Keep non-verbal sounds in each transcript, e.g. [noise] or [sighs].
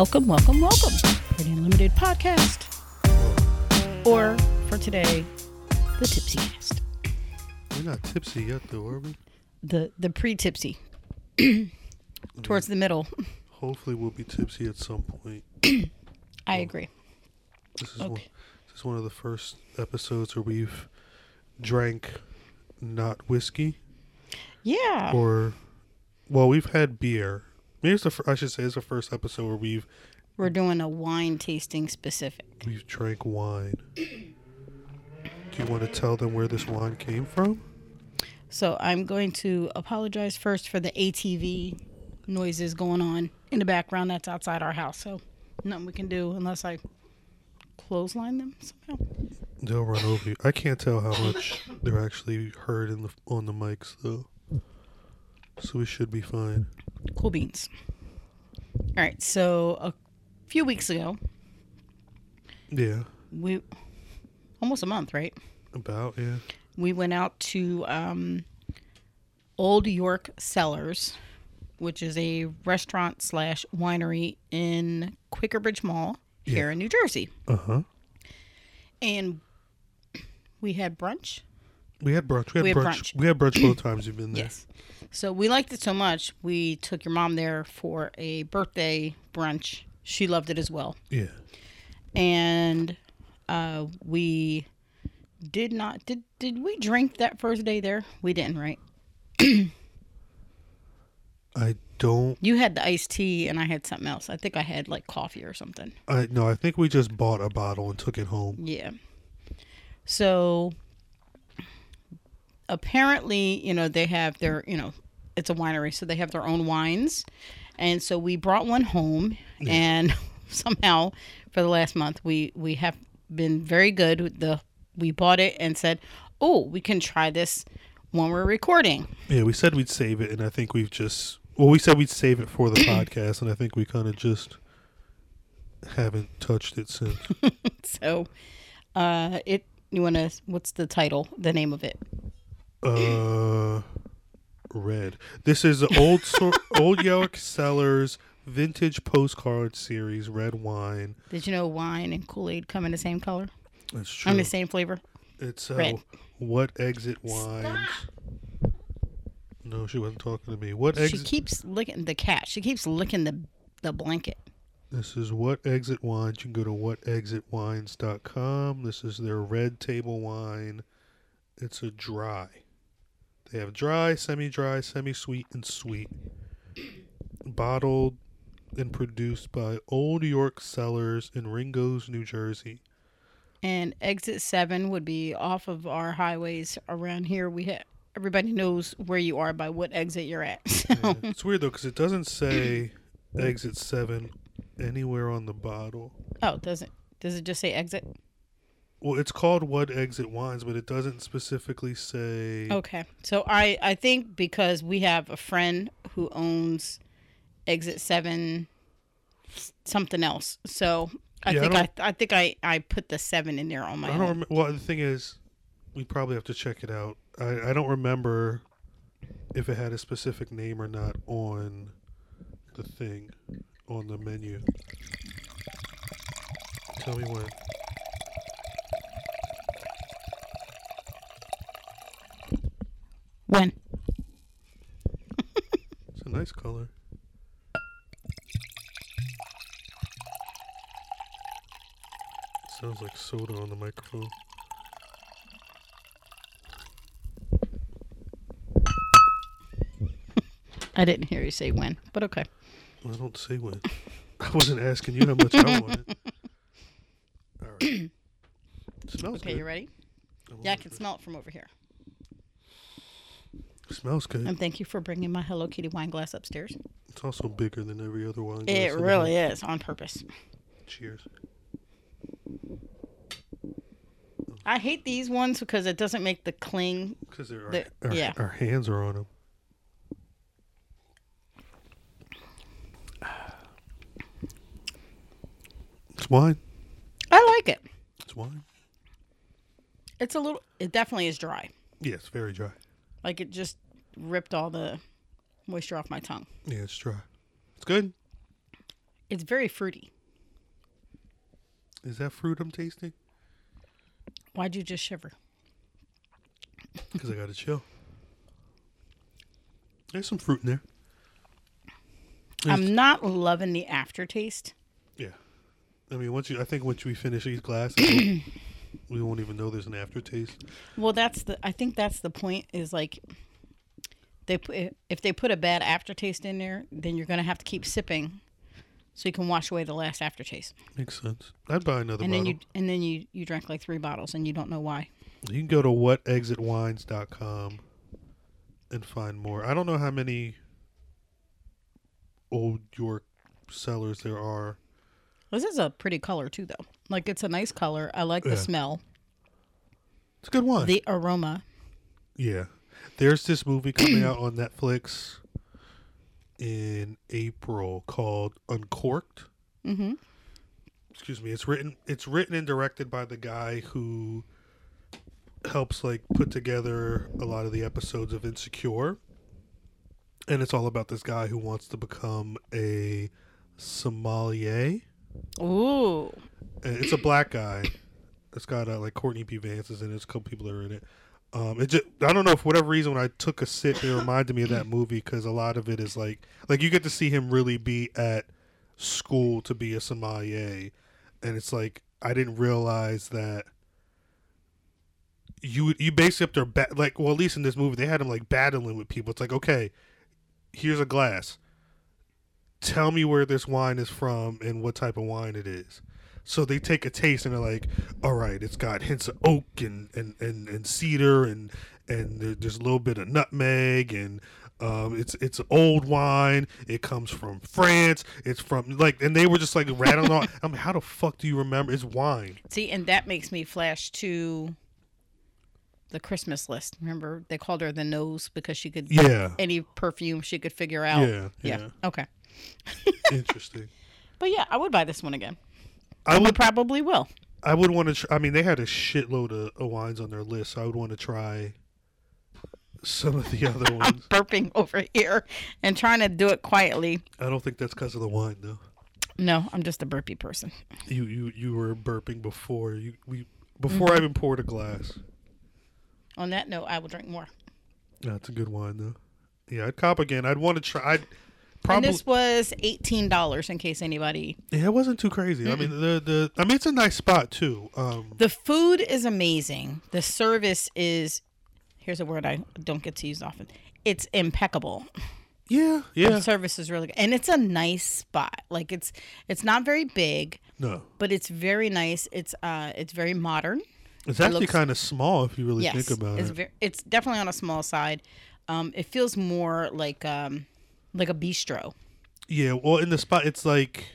Welcome, welcome, welcome. Pretty Unlimited podcast. Or for today, the Tipsy Cast. We're not tipsy yet, though, are we? The the pre tipsy. [clears throat] Towards the middle. Hopefully, we'll be tipsy at some point. [clears throat] I agree. This is one, Okay. this is one of the first episodes where we've drank not whiskey Yeah. or, well, we've had beer. Maybe it's the fir- I should say it's the first episode where we've We're doing a wine tasting specific. we've drank wine. Do you want to tell them where this wine came from? So I'm going to apologize first for the ATV noises going on in the background that's outside our house. So nothing we can do unless I clothesline them somehow. They'll run over you. I can't tell how much they're actually heard in the on the mics though, so we should be fine. Cool beans. All right. So a few weeks ago, Yeah, we almost a month, right? about yeah. We went out to um, Old York Cellars, which is a restaurant slash winery in Quakerbridge Mall here Yeah. in New Jersey, Uh huh. and we had brunch. We had brunch. We had, We had brunch. brunch. We had brunch both [coughs] times you've been there. Yes. So we liked it so much, we took your mom there for a birthday brunch. She loved it as well. Yeah. And uh, we did not did did we drink that first day there? We didn't, right? I don't. You had the iced tea and I had something else. I think I had like coffee or something. I no. I think we just bought a bottle and took it home. Yeah. So apparently, you know, they have their, you know, it's a winery, so they have their own wines. And so we brought one home and [laughs] somehow for the last month we we have been very good with the we bought it and said, "Oh, we can try this when we're recording." Yeah, we said we'd save it, and I think we've just. Well, we said we'd save it for the [coughs] podcast, and I think we kind of just haven't touched it since. [laughs] So uh it you want to what's the title, the name of it? Uh, red. This is old sor- [laughs] old York Cellars vintage postcard series red wine. Did you know wine and Kool-Aid come in the same color? That's true. I mean the same flavor? It's uh, Red. what exit wines? No, she wasn't talking to me. What She exit? keeps licking the cat. She keeps licking the the blanket. This is what exit wines. You can go to whatexitwines.com. This is their red table wine. It's a dry. They have dry, semi-dry, semi-sweet, and sweet. Bottled and produced by Old York Cellars in Ringoes, New Jersey. And exit seven would be off of our highways around here. We have everybody knows where you are by what exit you're at. [laughs] So, Yeah. it's weird though because it doesn't say exit seven anywhere on the bottle. oh, does it? Does it just say exit? Well, it's called What Exit Wines, but it doesn't specifically say. Okay. So I I think because we have a friend who owns exit seven something else. So I Yeah, think I, don't- I think I I put the seven in there on my I don't own. remember. Well, the thing is, we probably have to check it out. I, I don't remember if it had a specific name or not on the thing, on the menu. Tell me when. When? It's a nice color. Sounds like soda on the microphone. I didn't hear you say when, but okay. I don't say when. [laughs] I wasn't asking you how much I wanted. [laughs] All right. smells Okay, good. you ready? I Yeah, I can it. smell it from over here. Smells good. And thank you for bringing my Hello Kitty wine glass upstairs. It's also bigger than every other wine. glass It really is on purpose. Cheers. I hate these ones because it doesn't make the cling. Because our, The- our, yeah. our hands are on them. [sighs] It's wine. I like it. It's wine. It's a little. It definitely is dry. Yeah, it's very dry. Like it just ripped all the moisture off my tongue. Yeah, it's dry. It's good. It's very fruity. Is that fruit I'm tasting? Why'd you just shiver? Because I got to chill. There's some fruit in there. I'm not loving the aftertaste. Yeah. I mean, once you, I think once we finish these glasses, [clears throat] we won't even know there's an aftertaste. Well, that's the. I think that's the point. Is like they put if they put a bad aftertaste in there, then you're gonna have to keep sipping, so you can wash away the last aftertaste. Makes sense. I'd buy another one. And bottle. then you and then you you drank like three bottles and you don't know why. You can go to whatexitwines.com and find more. I don't know how many old York cellars there are. This is a pretty color too, though. Like it's a nice color. I like Yeah. the smell, It's a good one. the aroma. yeah. There's this movie coming out on Netflix in April called Uncorked. Mm-hmm. Excuse me. It's written it's written and directed by the guy who helps like put together a lot of the episodes of Insecure. And it's all about this guy who wants to become a sommelier. Ooh, it's a black guy. It's got uh, like Courtney B. Vance is in it. There's a couple people that are in it. Um, it just I don't know for whatever reason when I took a sip, it reminded me of that movie because a lot of it is like like you get to see him really be at school to be a sommelier, and it's like I didn't realize that you you basically up there ba- like well at least in this movie they had him like battling with people. It's like okay, here's a glass. Tell me where this wine is from and what type of wine it is. So they take a taste and they're like, all right, it's got hints of oak and, and, and, and cedar and and there's a little bit of nutmeg and um, it's it's old wine. It comes from France. It's from like, and they were just like rattling on. [laughs] I'm like, how the fuck do you remember? It's wine. see, and that makes me flash to the Christmas list. Remember, they called her the nose because she could Yeah, any perfume she could figure out. yeah, yeah. Okay. Interesting. [laughs] But yeah, I would buy this one again. I would probably will. I would want to. Tr- I mean, they had a shitload of, of wines on their list. So I would want to try some of the [laughs] other ones. I'm burping over here and trying to do it quietly. I don't think that's because of the wine, though. No, I'm just a burpy person. You you you were burping before you we before I mm-hmm. even poured a glass. On that note, I will drink more. That's a good wine, though. Yeah, I'd cop again. I'd want to try. I'd And this was eighteen dollars in case anybody. yeah, it wasn't too crazy. I mean, the the. I mean, it's a nice spot too. Um, The food is amazing. The service is. Here's a word I don't get to use often. It's impeccable. yeah, The yeah. service is really good, and it's a nice spot. Like it's it's not very big, No, but it's very nice. It's uh it's very modern. it's actually looks- kind of small if you really yes, think about it's it. ve- it's definitely on a small side. Um, it feels more like um like a bistro. Yeah, well, in the spot, it's like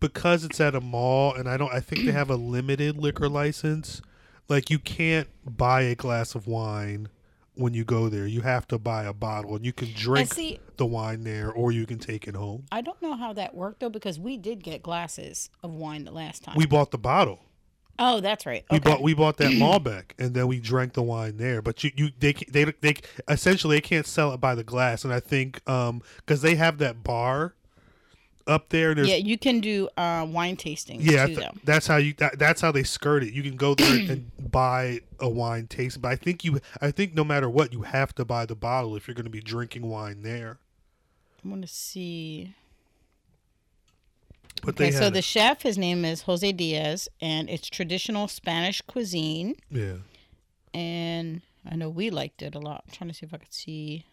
because it's at a mall, and I don't. I think they [clears throat] have a limited liquor license. Like you can't buy a glass of wine when you go there. You have to buy a bottle, and you can drink see, the wine there, or you can take it home. I don't know how that worked though because we did get glasses of wine the last time. We bought the bottle. Oh, that's right. We bought we bought that [clears throat] Malbec, and then we drank the wine there. But you, you they they they essentially they can't sell it by the glass, and I think um because they have that bar up there. There's yeah, you can do uh, wine tasting Yeah, too, th- that's how you. That, that's how they skirt it. You can go there [clears throat] and buy a wine taste, but I think you. I think no matter what, you have to buy the bottle if you're going to be drinking wine there. I want to see. But Okay, so had the chef, his name is Jose Diaz, and it's traditional Spanish cuisine. yeah, And I know we liked it a lot. I'm trying to see if I could see.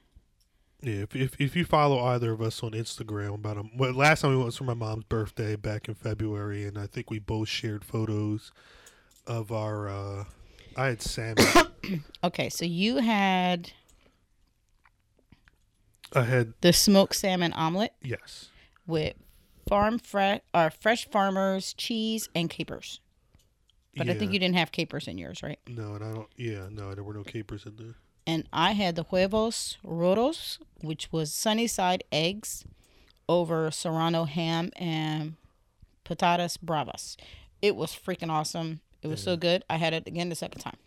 yeah. If, if if you follow either of us on Instagram, about a well, last time we went was for my mom's birthday back in February, and I think we both shared photos of our. uh I had salmon. [coughs] Okay, so you had I had the smoked salmon omelet yes. with farm fresh or fresh farmers cheese and capers. But I think you didn't have capers in yours, right? No, and I don't. Yeah, no, there were no capers in there. And I had the huevos rotos, which was sunny side eggs over serrano ham and patatas bravas. It was freaking awesome. It was so good. I had it again the second time.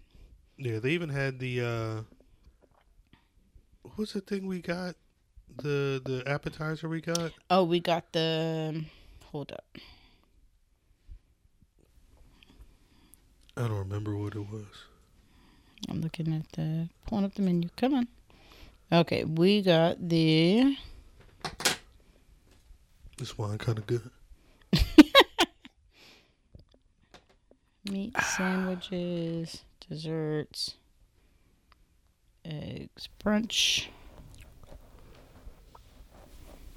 Yeah, they even had the uh what was the thing we got? The the appetizer we got? Oh, we got the um, hold up. I don't remember what it was. I'm looking at the pulling up the menu. Come on. Okay, we got the This wine kind of good. [laughs] meat sandwiches, desserts, eggs brunch.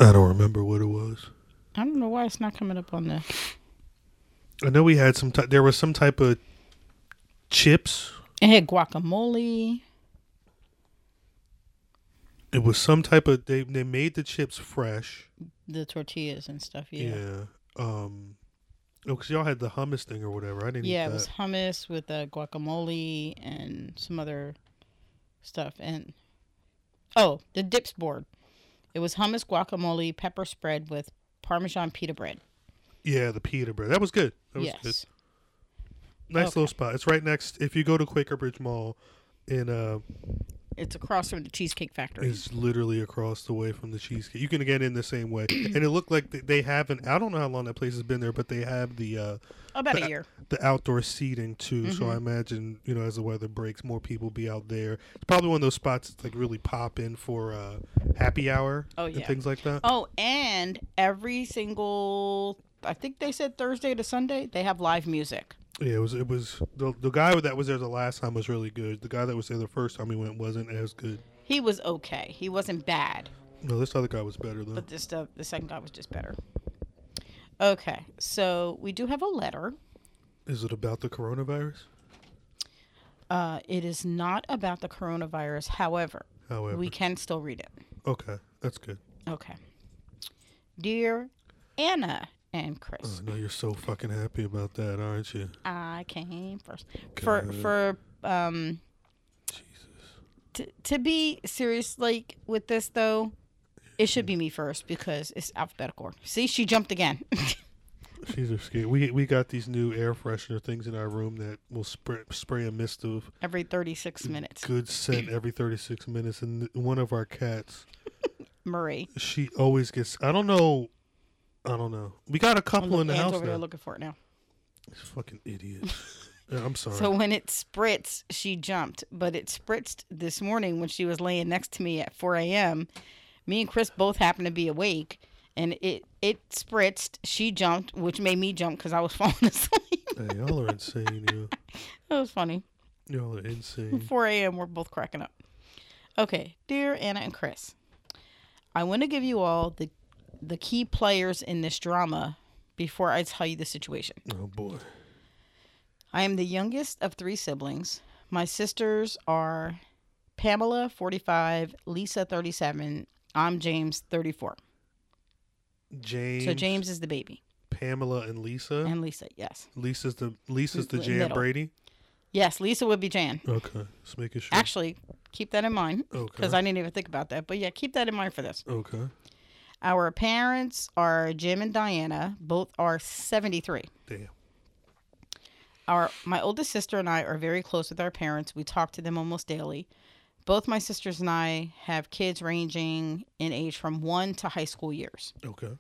I don't remember what it was. I don't know why it's not coming up on the. I know we had some. Ty- there was some type of chips. It had guacamole. It was some type of. They they made the chips fresh. the tortillas and stuff. Yeah. Yeah. Yeah, Um. Oh, because y'all had the hummus thing or whatever. I didn't. eat it was hummus with uh, guacamole and some other stuff. And oh, the dips board. It was hummus, guacamole, pepper spread with Parmesan pita bread. Yeah, the pita bread. That was good. That was yes. good. Nice Okay. little spot. It's right next. If you go to Quaker Bridge Mall, in uh, It's across from the Cheesecake Factory. It's literally across the way from the cheesecake. You can get in the same way, and it looked like they haven't. I don't know how long that place has been there, but they have the uh, About the- a year. the outdoor seating too. So Mm-hmm. I imagine you know as the weather breaks, more people be out there. It's probably one of those spots that's like really pop in for uh, happy hour Oh, and things like that. Oh, and every single, I think they said Thursday to Sunday, they have live music. Yeah, it was. It was the the guy that was there the last time was really good. The guy that was there the first time he went wasn't as good. He was okay. He wasn't bad, No, this other guy was better though. but this the the second guy was just better. Okay, so we do have a letter. Is it about the coronavirus? Uh, it is not about the coronavirus. However, However, we can still read it. okay, that's good. Okay. Dear Anna and Oh, Chris, I know you're so fucking happy about that, aren't you? I came first. For for um Jesus. to to be serious like with this though, it should be me first because it's alphabetical. order. See, she jumped again. [laughs] She's a scared. We we got these new air freshener things in our room that will spray spray a mist of Every 36 minutes. good scent every 36 minutes. And one of our cats, [laughs] Marie. she always gets. I don't know. I don't know. We got a couple in the Anne's house over there looking for it now. These fucking idiots. [laughs] Yeah, I'm sorry. So when it spritzed, she jumped. But it spritzed this morning when she was laying next to me at 4 a.m. Me and Chris both happened to be awake, and it it spritzed. She jumped, which made me jump because I was [laughs] falling asleep. hey, y'all are insane. You. [laughs] that was funny. Y'all are insane. 4 a.m. We're both cracking up. Okay, dear Anna and Chris, I want to give you all the the key players in this drama before I tell you the situation. Oh boy. I am the youngest of three siblings. My sisters are Pamela, 45, Lisa, 37. I'm James, 34. James. So James is the baby, Pamela, and Lisa. and Lisa, yes, Lisa's the Lisa's the Jan middle. Brady. yes, Lisa would be Jan. Okay, just making sure. Actually, keep that in mind okay. because I didn't even think about that. But yeah, keep that in mind for this. okay. Our parents are Jim and Diana. Both are 73. Damn. Our my oldest sister and I are very close with our parents. We talk to them almost daily. Both my sisters and I have kids ranging in age from 1 to high school years. Okay.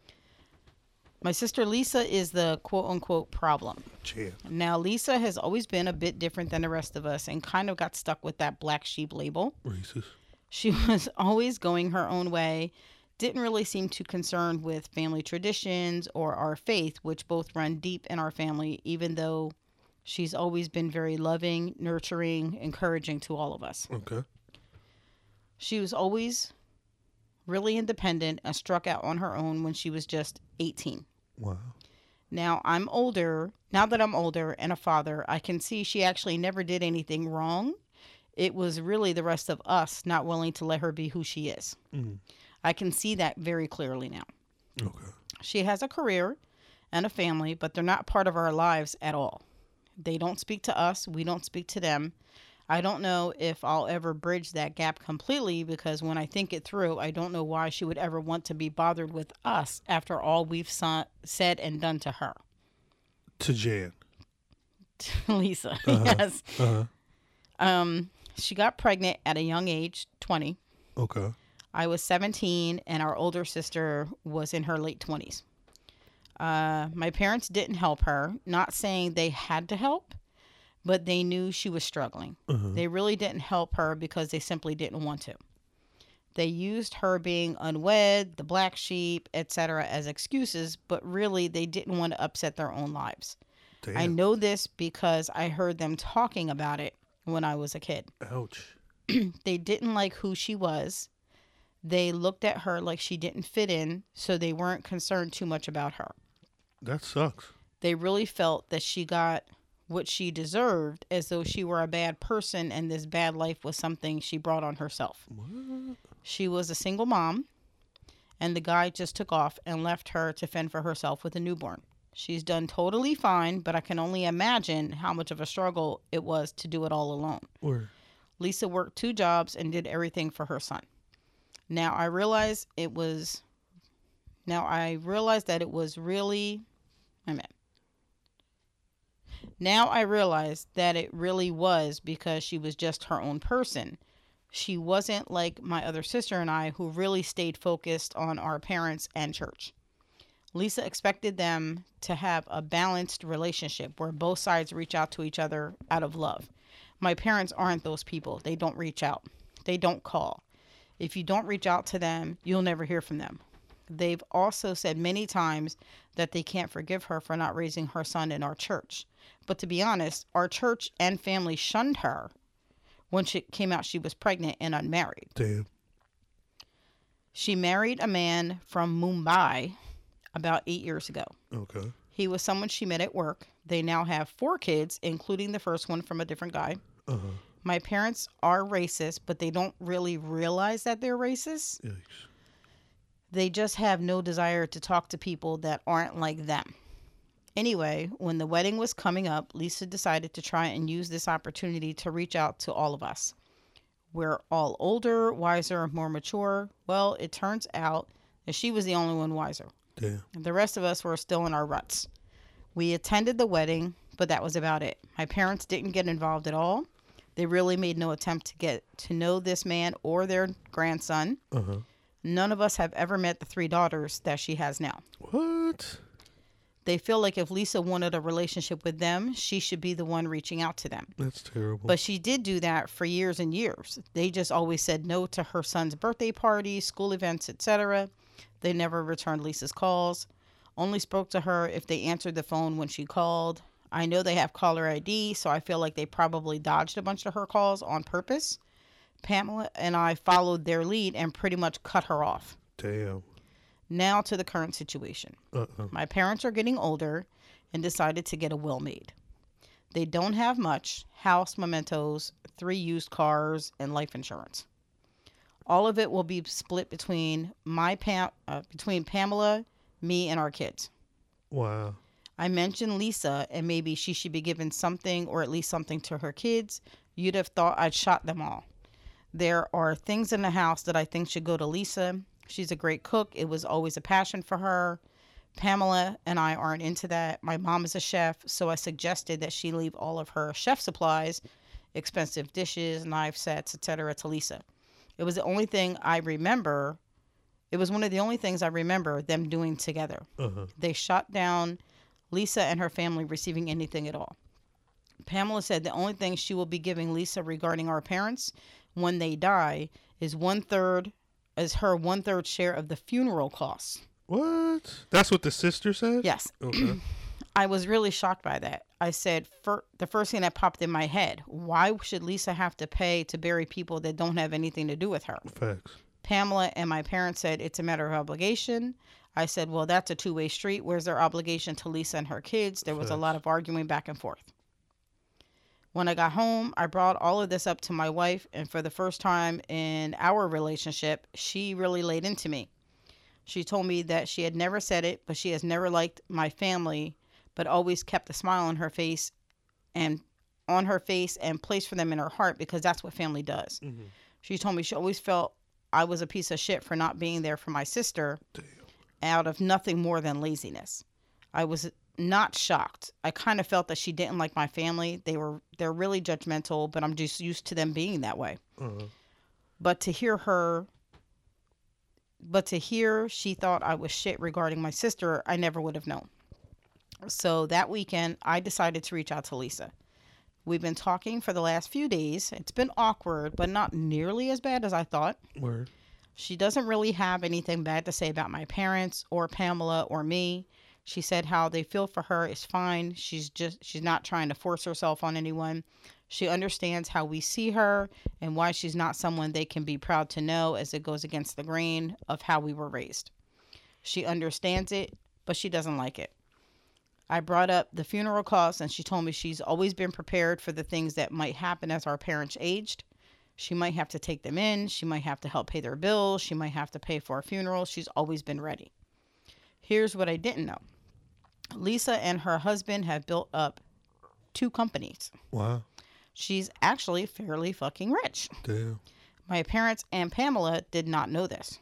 My sister Lisa is the quote unquote problem. Jan. Now, Lisa has always been a bit different than the rest of us and kind of got stuck with that black sheep label. Racist. She [laughs] was always going her own way, didn't really seem too concerned with family traditions or our faith, which both run deep in our family, even though she's always been very loving, nurturing, encouraging to all of us. Okay. She was always really independent and struck out on her own when she was just 18. Wow. Now I'm older. Now that I'm older and a father, I can see she actually never did anything wrong. It was really the rest of us not willing to let her be who she is. Mm. I can see that very clearly now. Okay. She has a career and a family, but they're not part of our lives at all. They don't speak to us, we don't speak to them. I don't know if I'll ever bridge that gap completely because when I think it through, I don't know why she would ever want to be bothered with us after all we've sa- said and done to her. To Jan. To [laughs] Lisa, Uh-huh. yes. Uh huh. Um, she got pregnant at a young age, 20. Okay. I was 17 and our older sister was in her late 20s. Uh, my parents didn't help her, not saying they had to help, but they knew she was struggling. They really didn't help her because they simply didn't want to. They used her being unwed, the black sheep, etc., as excuses, but really they didn't want to upset their own lives. Damn. I know this because I heard them talking about it when I was a kid. Ouch. [clears throat] They didn't like who she was. They looked at her like she didn't fit in, so they weren't concerned too much about her. That sucks. They really felt that she got what she deserved as though she were a bad person and this bad life was something she brought on herself. What? She was a single mom, and the guy just took off and left her to fend for herself with a newborn. She's done totally fine, but I can only imagine how much of a struggle it was to do it all alone. Where? Lisa worked two jobs and did everything for her son. Now I realize it was now I realize that it was really a minute. Now I realize that it really was because she was just her own person. She wasn't like my other sister and I who really stayed focused on our parents and church. Lisa expected them to have a balanced relationship where both sides reach out to each other out of love. My parents aren't those people. They don't reach out, they don't call. If you don't reach out to them, you'll never hear from them. They've also said many times that they can't forgive her for not raising her son in our church. But to be honest, our church and family shunned her when she came out she was pregnant and unmarried. Damn. She married a man from Mumbai about eight years ago. Okay. He was someone she met at work. They now have four kids, including the first one from a different guy. Uh huh. My parents are racist, but they don't really realize that they're racist. Yikes. They just have no desire to talk to people that aren't like them. Anyway, when the wedding was coming up, Lisa decided to try and use this opportunity to reach out to all of us. We're all older, wiser, more mature. Well, it turns out that she was the only one wiser. Damn. The rest of us were still in our ruts. We attended the wedding, but that was about it. My parents didn't get involved at all. They really made no attempt to get to know this man or their grandson. Uh huh. None of us have ever met the three daughters that she has now. What? They feel like if Lisa wanted a relationship with them, she should be the one reaching out to them. That's terrible. But she did do that for years and years. They just always said no to her son's birthday parties, school events, etc. They never returned Lisa's calls. Only spoke to her if they answered the phone when she called. I know they have caller ID, so I feel like they probably dodged a bunch of her calls on purpose. Pamela and I followed their lead and pretty much cut her off. Damn. Now to the current situation. Uh uh My parents are getting older and decided to get a will made. They don't have much house, mementos, three used cars, and life insurance. All of it will be split between my Pam, uh, between Pamela, me, and our kids. Wow. I mentioned Lisa, and maybe she should be given something or at least something to her kids. You'd have thought I'd shot them all. There are things in the house that I think should go to Lisa. She's a great cook. It was always a passion for her. Pamela and I aren't into that. My mom is a chef, so I suggested that she leave all of her chef supplies, expensive dishes, knife sets, etc., to Lisa. It was the only thing I remember. It was one of the only things I remember them doing together. Uh huh. They shot down Lisa and her family receiving anything at all. Pamela said the only thing she will be giving Lisa regarding our parents when they die is one third, is her one third share of the funeral costs. What? That's what the sister said? Yes, [clears throat] Okay. [clears throat] I was really shocked by that. I said, fir- the first thing that popped in my head, why should Lisa have to pay to bury people that don't have anything to do with her? Facts. Pamela and my parents said it's a matter of obligation. I said, well, that's a two way street. Where's their obligation to Lisa and her kids? There was a lot of arguing back and forth. When I got home, I brought all of this up to my wife, and for the first time in our relationship, she really laid into me. She told me that she had never said it, but she has never liked my family, but always kept a smile on her face and on her face and place for them in her heart because that's what family does. Mhm. She told me she always felt I was a piece of shit for not being there for my sister Damn. Out of nothing more than laziness. I was not shocked. I kind of felt that she didn't like my family. They were they're really judgmental, but I'm just used to them being that way. Uh-huh. But to hear her but to hear she thought I was shit regarding my sister, I never would have known. So that weekend, I decided to reach out to Lisa. We've been talking for the last few days. It's been awkward, but not nearly as bad as I thought. Word. She doesn't really have anything bad to say about my parents or Pamela or me. She said how they feel for her is fine. She's just she's not trying to force herself on anyone. She understands how we see her and why she's not someone they can be proud to know as it goes against the grain of how we were raised. She understands it, but she doesn't like it. I brought up the funeral costs and she told me she's always been prepared for the things that might happen as our parents aged. She might have to take them in, she might have to help pay their bills, she might have to pay for a funeral. She's always been ready. Here's what I didn't know. Lisa and her husband have built up two companies. Wow. She's actually fairly fucking rich. Damn. My parents and Pamela did not know this.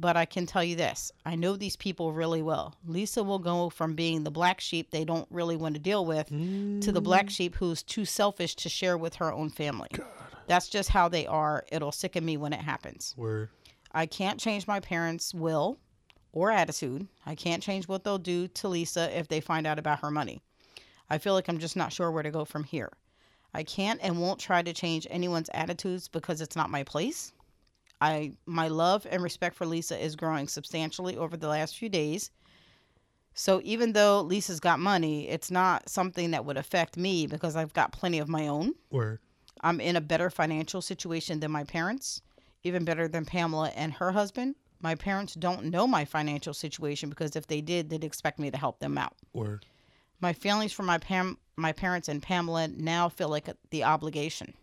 But I can tell you this I know these people really well. Lisa will go from being the black sheep they don't really want to deal with to the black mm. sheep who's too selfish to share with her own family. That's just how they are. It'll sicken me when it happens. Word. I can't change my parents' will or attitude. I can't change what they'll do to Lisa if they find out about her money. I feel like I'm just not sure where to go from here. I can't and won't try to change anyone's attitudes because it's not my place. I my love and respect for Lisa is growing substantially over the last few days. So even though Lisa's got money, it's not something that would affect me because I've got plenty of my own. Word. I'm in a better financial situation than my parents, even better than Pamela and her husband. My parents don't know my financial situation because if they did, they'd expect me to help them out. Word. My feelings for my Pam, my parents and Pamela now feel like the obligation.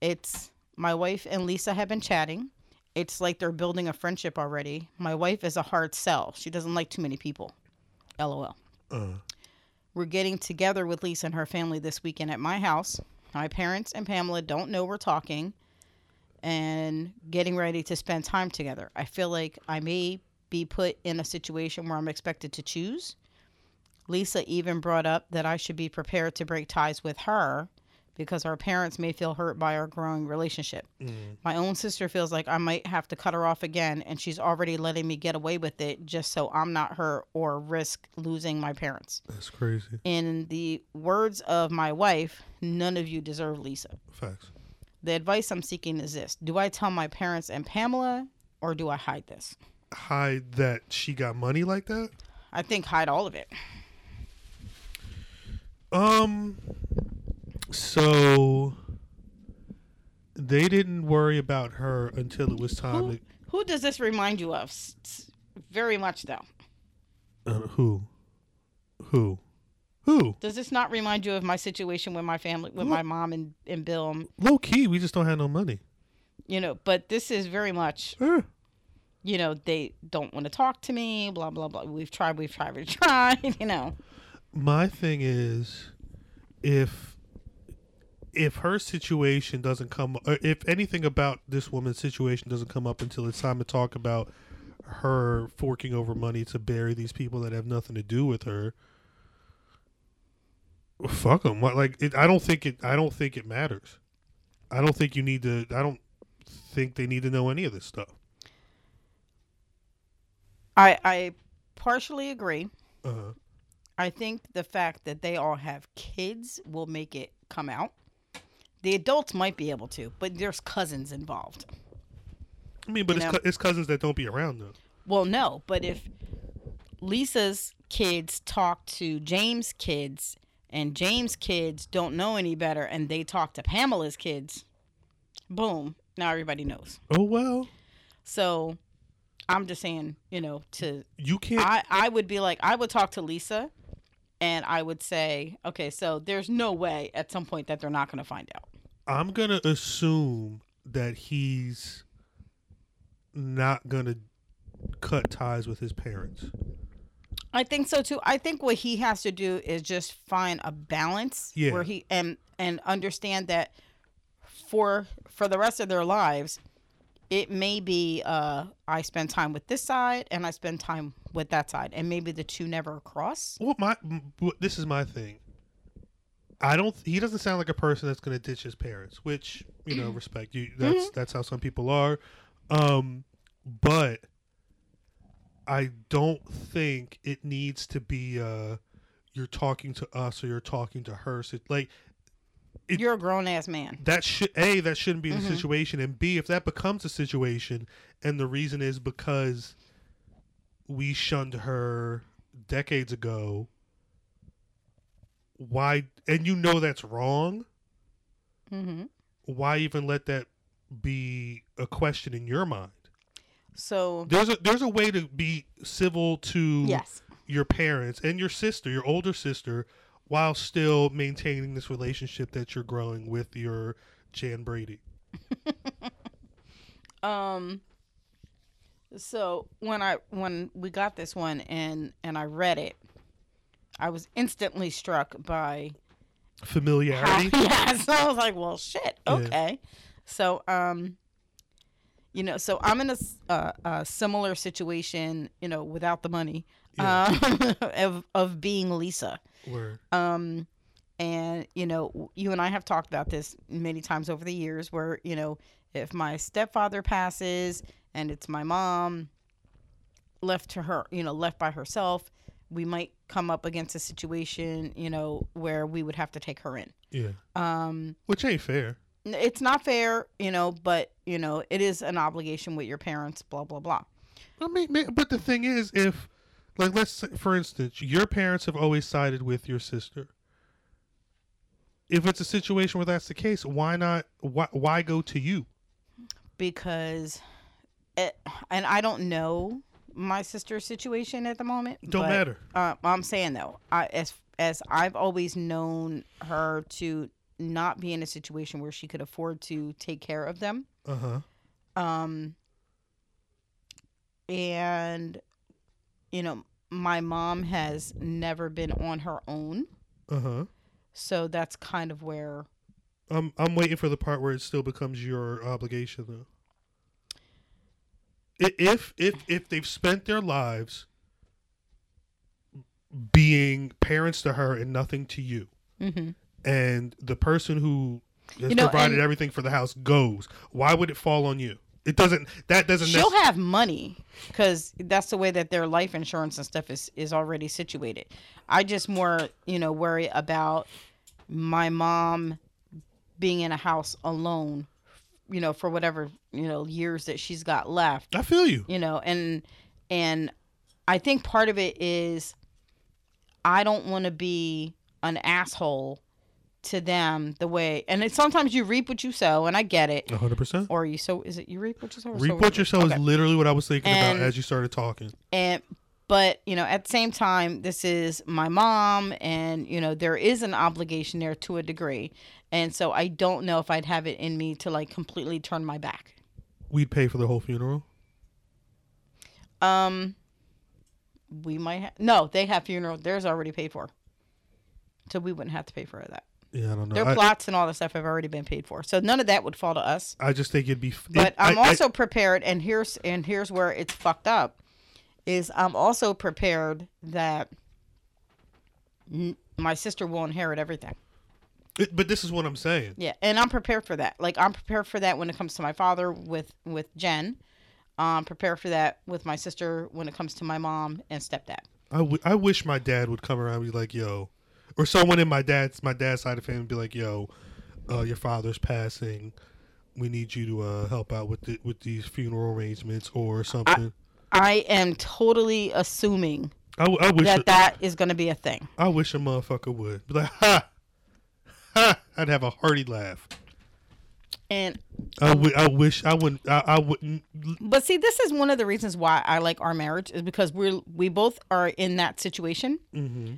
It's my wife and Lisa have been chatting. It's like they're building a friendship already. My wife is a hard sell. She doesn't like too many people. LOL. Uh. We're getting together with Lisa and her family this weekend at my house. My parents and Pamela don't know we're talking and getting ready to spend time together. I feel like I may be put in a situation where I'm expected to choose. Lisa even brought up that I should be prepared to break ties with her because our parents may feel hurt by our growing relationship. My own sister feels like I might have to cut her off again, and she's already letting me get away with it just so I'm not hurt or risk losing my parents. That's crazy. In the words of my wife, none of you deserve Lisa. Facts. The advice I'm seeking is this Do I tell my parents and Pamela, or do I hide this? Hide that she got money like that. I think hide all of it. Um. So they didn't worry about her until it was time Who, to. who does this remind you of? Very much, though. Uh, who? Who? Who? Does this not remind you of my situation with my family, with my mom and, and Bill? Um, Low key, we just don't have no money. You know, but this is very much, Eh. you know, they don't want to talk to me, blah, blah, blah. We've tried, we've tried, we've [laughs] tried, you know. My thing is, if if her situation doesn't come, or if anything about this woman's situation doesn't come up until it's time to talk about her forking over money to bury these people that have nothing to do with her. Fuck them. Like it, I don't think it. I don't think it matters. I don't think you need to. I don't think they need to know any of this stuff. I, I partially agree. Uh, I think the fact that they all have kids will make it come out. The adults might be able to, but there's cousins involved. I mean, but You it's cou- it's cousins that don't be around though. Well, no, but if Lisa's kids talk to James' kids and James' kids don't know any better and they talk to Pamela's kids, boom, now everybody knows. Oh well, So I'm just saying, you know, to you can't. I, I would be like, I would talk to Lisa and I would say, okay, so there's no way at some point that they're not going to find out. I'm gonna assume that he's not gonna cut ties with his parents. I think so too. I think what he has to do is just find a balance Yeah. where he and and understand that for for the rest of their lives, it may be uh I spend time with this side and I spend time with that side, and maybe the two never cross. Well, my this is my thing. I don't. He doesn't sound like a person that's gonna ditch his parents, which you know, respect. You that's that's how some people are. Um, but I don't think it needs to be uh you're talking to us or you're talking to her. So, like It- You're a grown ass man. that should a that shouldn't be the Mhm. situation, and b if that becomes a situation, and the reason is because we shunned her decades ago. Why? And you know that's wrong. hmm Why even let that be a question in your mind? So There's a there's a way to be civil to yes, your parents and your sister, your older sister, while still maintaining this relationship that you're growing with your Jan Brady. [laughs] um. So when I when we got this one and and I read it, I was instantly struck by how, Familiarity. [laughs] yeah. So I was like, well, shit. Yeah. Okay. So um, you know, so I'm in a, uh, a similar situation, you know, without the money, Yeah. um, [laughs] of of being Lisa. Word. um and you know you and i have talked about this many times over the years where you know if my stepfather passes and it's my mom left to her you know left by herself we might come up against a situation you know where we would have to take her in Yeah. um Which ain't fair. it's not fair you know but you know it is an obligation with your parents blah blah blah I mean, but the thing is, if, like, let's say, for instance, your parents have always sided with your sister. If it's a situation where that's the case, why not? Why, why go to you? because it, and i don't know my sister's situation at the moment Don't but- matter. uh, I'm saying though, I, as as I've always known her to not be in a situation where she could afford to take care of them, Uh huh. um, and you know, my mom has never been on her own, Uh huh. so that's kind of where I'm I'm waiting for the part where it still becomes your obligation though. If if if they've spent their lives being parents to her and nothing to you, hmm and the person who has You know, provided everything for the house goes, why would it fall on you? It doesn't. That doesn't. she'll nec- have money because that's the way that their life insurance and stuff is is already situated. I just more you know worry about my mom being in a house alone, you know, for whatever you know years that she's got left, I feel you. you know, and and I think part of it is I don't want to be an asshole to them the way and it, sometimes you reap what you sow and I get it hundred percent. or you sow is it you reap what you sow Reap what you sow is Okay. literally what I was thinking And- about as you started talking. and but you know at the same time this is my mom and you know there is an obligation there to a degree and so i don't know if i'd have it in me to like completely turn my back We'd pay for the whole funeral. um we might ha- no they have funeral theirs already paid for so we wouldn't have to pay for that Yeah, I don't know. their I, plots and all the stuff have already been paid for so none of that would fall to us I just think it'd be. f- but it- I'm I- I- also prepared, and here's and here's where it's fucked up, is I'm also prepared that n- my sister will inherit everything. But this is what I'm saying. Yeah, and I'm prepared for that. Like I'm prepared for that when it comes to my father with with Jen. I'm prepared for that with my sister when it comes to my mom and stepdad. I, w- I wish my dad would come around and be like, yo, or someone in my dad's my dad's side of family be like, yo, uh, your father's passing. We need you to uh, help out with the, with these funeral arrangements or something. I am totally assuming I, w- I wish that a, that is going to be a thing. I wish a motherfucker would be like, [laughs] ha. I'd have a hearty laugh. And I, w- I wish I wouldn't. I, I wouldn't. But see, this is one of the reasons why I like our marriage is because we're we both are in that situation, hmm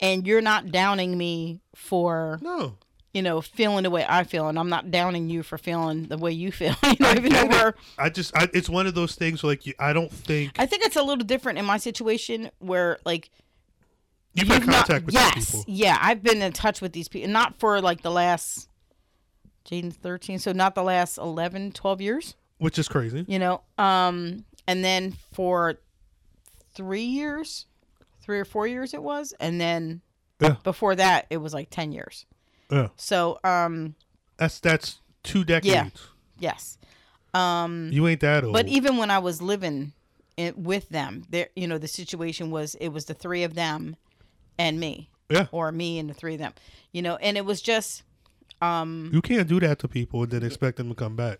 and you're not downing me for No, you know feeling the way I feel, and I'm not downing you for feeling the way you feel. [laughs] You know, even though we're, I just. I, it's one of those things. Where, like you, I don't think I think it's a little different in my situation where like you've had you've not- with yes, these people. yeah, I've been in touch with these people, not for like the last. Jaden's 13, so not the last 11, 12 years. which is crazy. you know um and then for three years three or four years it was and then Yeah. before that it was like 10 years Yeah, so um that's that's two decades. Yeah. yes Um, You ain't that old. but even when I was living it, with them, there, you know, the situation was it was the three of them and me, yeah, or me and the three of them, you know, and it was just um, you can't do that to people and then expect them to come back.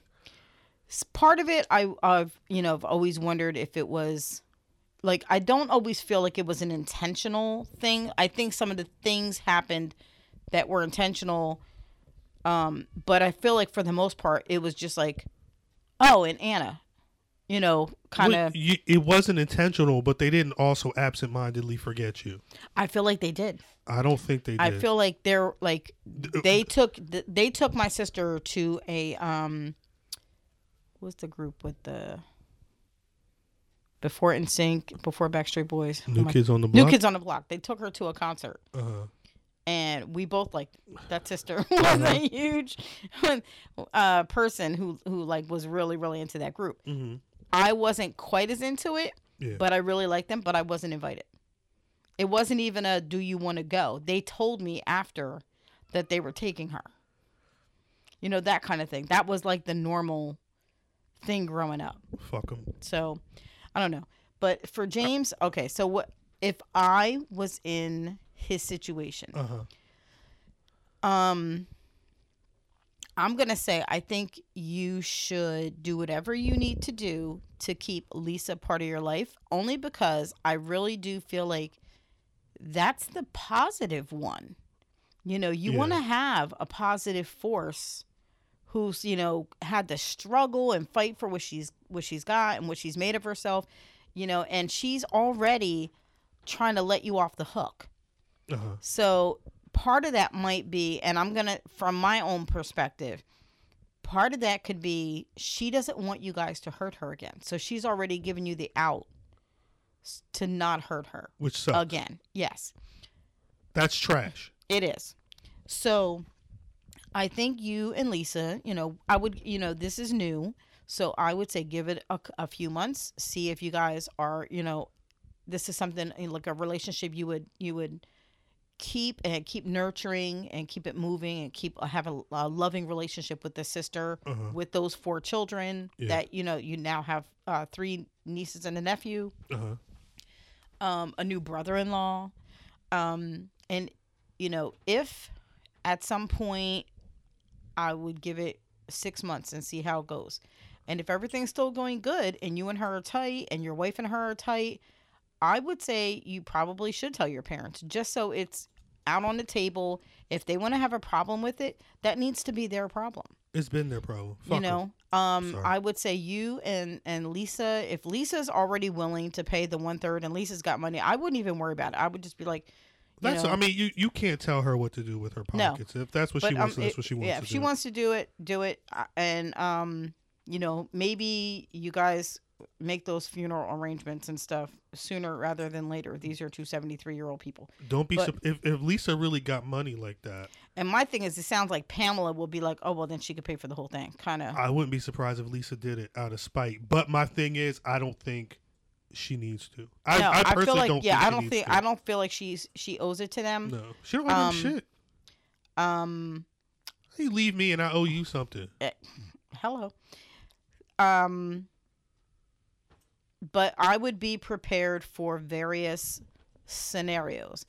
part of it. I, I've, you know, I've always wondered if it was like I don't always feel like it was an intentional thing. I think some of the things happened that were intentional, um, but I feel like for the most part, it was just like, oh, and Anna, you know, kind of. you- it wasn't intentional, but they didn't also absentmindedly forget you. I feel like they did. I don't think they did. I feel like they're like they took they took my sister to a um what's the group with the before NSYNC, before Backstreet Boys, Oh New my- Kids on the Block. New Kids on the Block. They took her to a concert, Uh-huh. and we both like that sister [laughs] was a huge [laughs] uh, person who who like was really really into that group. hmm I wasn't quite as into it, Yeah. but I really liked them, but I wasn't invited. It wasn't even a do you want to go? They told me after that they were taking her. You know, that kind of thing. That was like the normal thing growing up. Fuck them. So, I don't know. But for James, okay, so what if I was in his situation? Uh huh. Um I'm going to say I think you should do whatever you need to do to keep Lisa part of your life only because I really do feel like that's the positive one. You know, you Yeah. want to have a positive force who's, you know, had to struggle and fight for what she's what she's got and what she's made of herself, you know, and she's already trying to let you off the hook. Uh huh. So part of that might be, and I'm going to, from my own perspective, part of that could be she doesn't want you guys to hurt her again. So she's already given you the out to not hurt her Which sucks. again. Yes, That's trash. it is. So I think you and Lisa, you know, I would, you know, this is new. So I would say give it a, a few months, see if you guys are, you know, this is something like a relationship you would, you would keep and keep nurturing and keep it moving and keep have a, a loving relationship with the sister Uh-huh. with those four children Yeah. that you know you now have uh, three nieces and a nephew Uh huh. um, a new brother-in-law um, and you know if at some point i would give it six months and see how it goes and if everything's still going good and you and her are tight and your wife and her are tight i would say you probably should tell your parents just so it's out on the table if they want to have a problem with it that needs to be their problem It's been their problem. Fuck you know um i would say you and and lisa if lisa's already willing to pay the one third and lisa's got money i wouldn't even worry about it i would just be like you That's. know, I mean, you you can't tell her what to do with her No. pockets. If that's what she but, wants, um, that's it- what she wants yeah if do. she wants to do it do it and um you know maybe you guys make those funeral arrangements and stuff sooner rather than later these are two 73 year old people Don't be but- if if Lisa really got money like that. and my thing is it sounds like pamela will be like oh well then she could pay for the whole thing kind of I wouldn't be surprised if Lisa did it out of spite. But my thing is, I don't think she needs to. I, no, I I, personally feel like don't. yeah think i don't think to. i don't feel like she's she owes it to them No, she don't owe Um, them shit. um You leave me and I owe you something. hello um but i would be prepared for various scenarios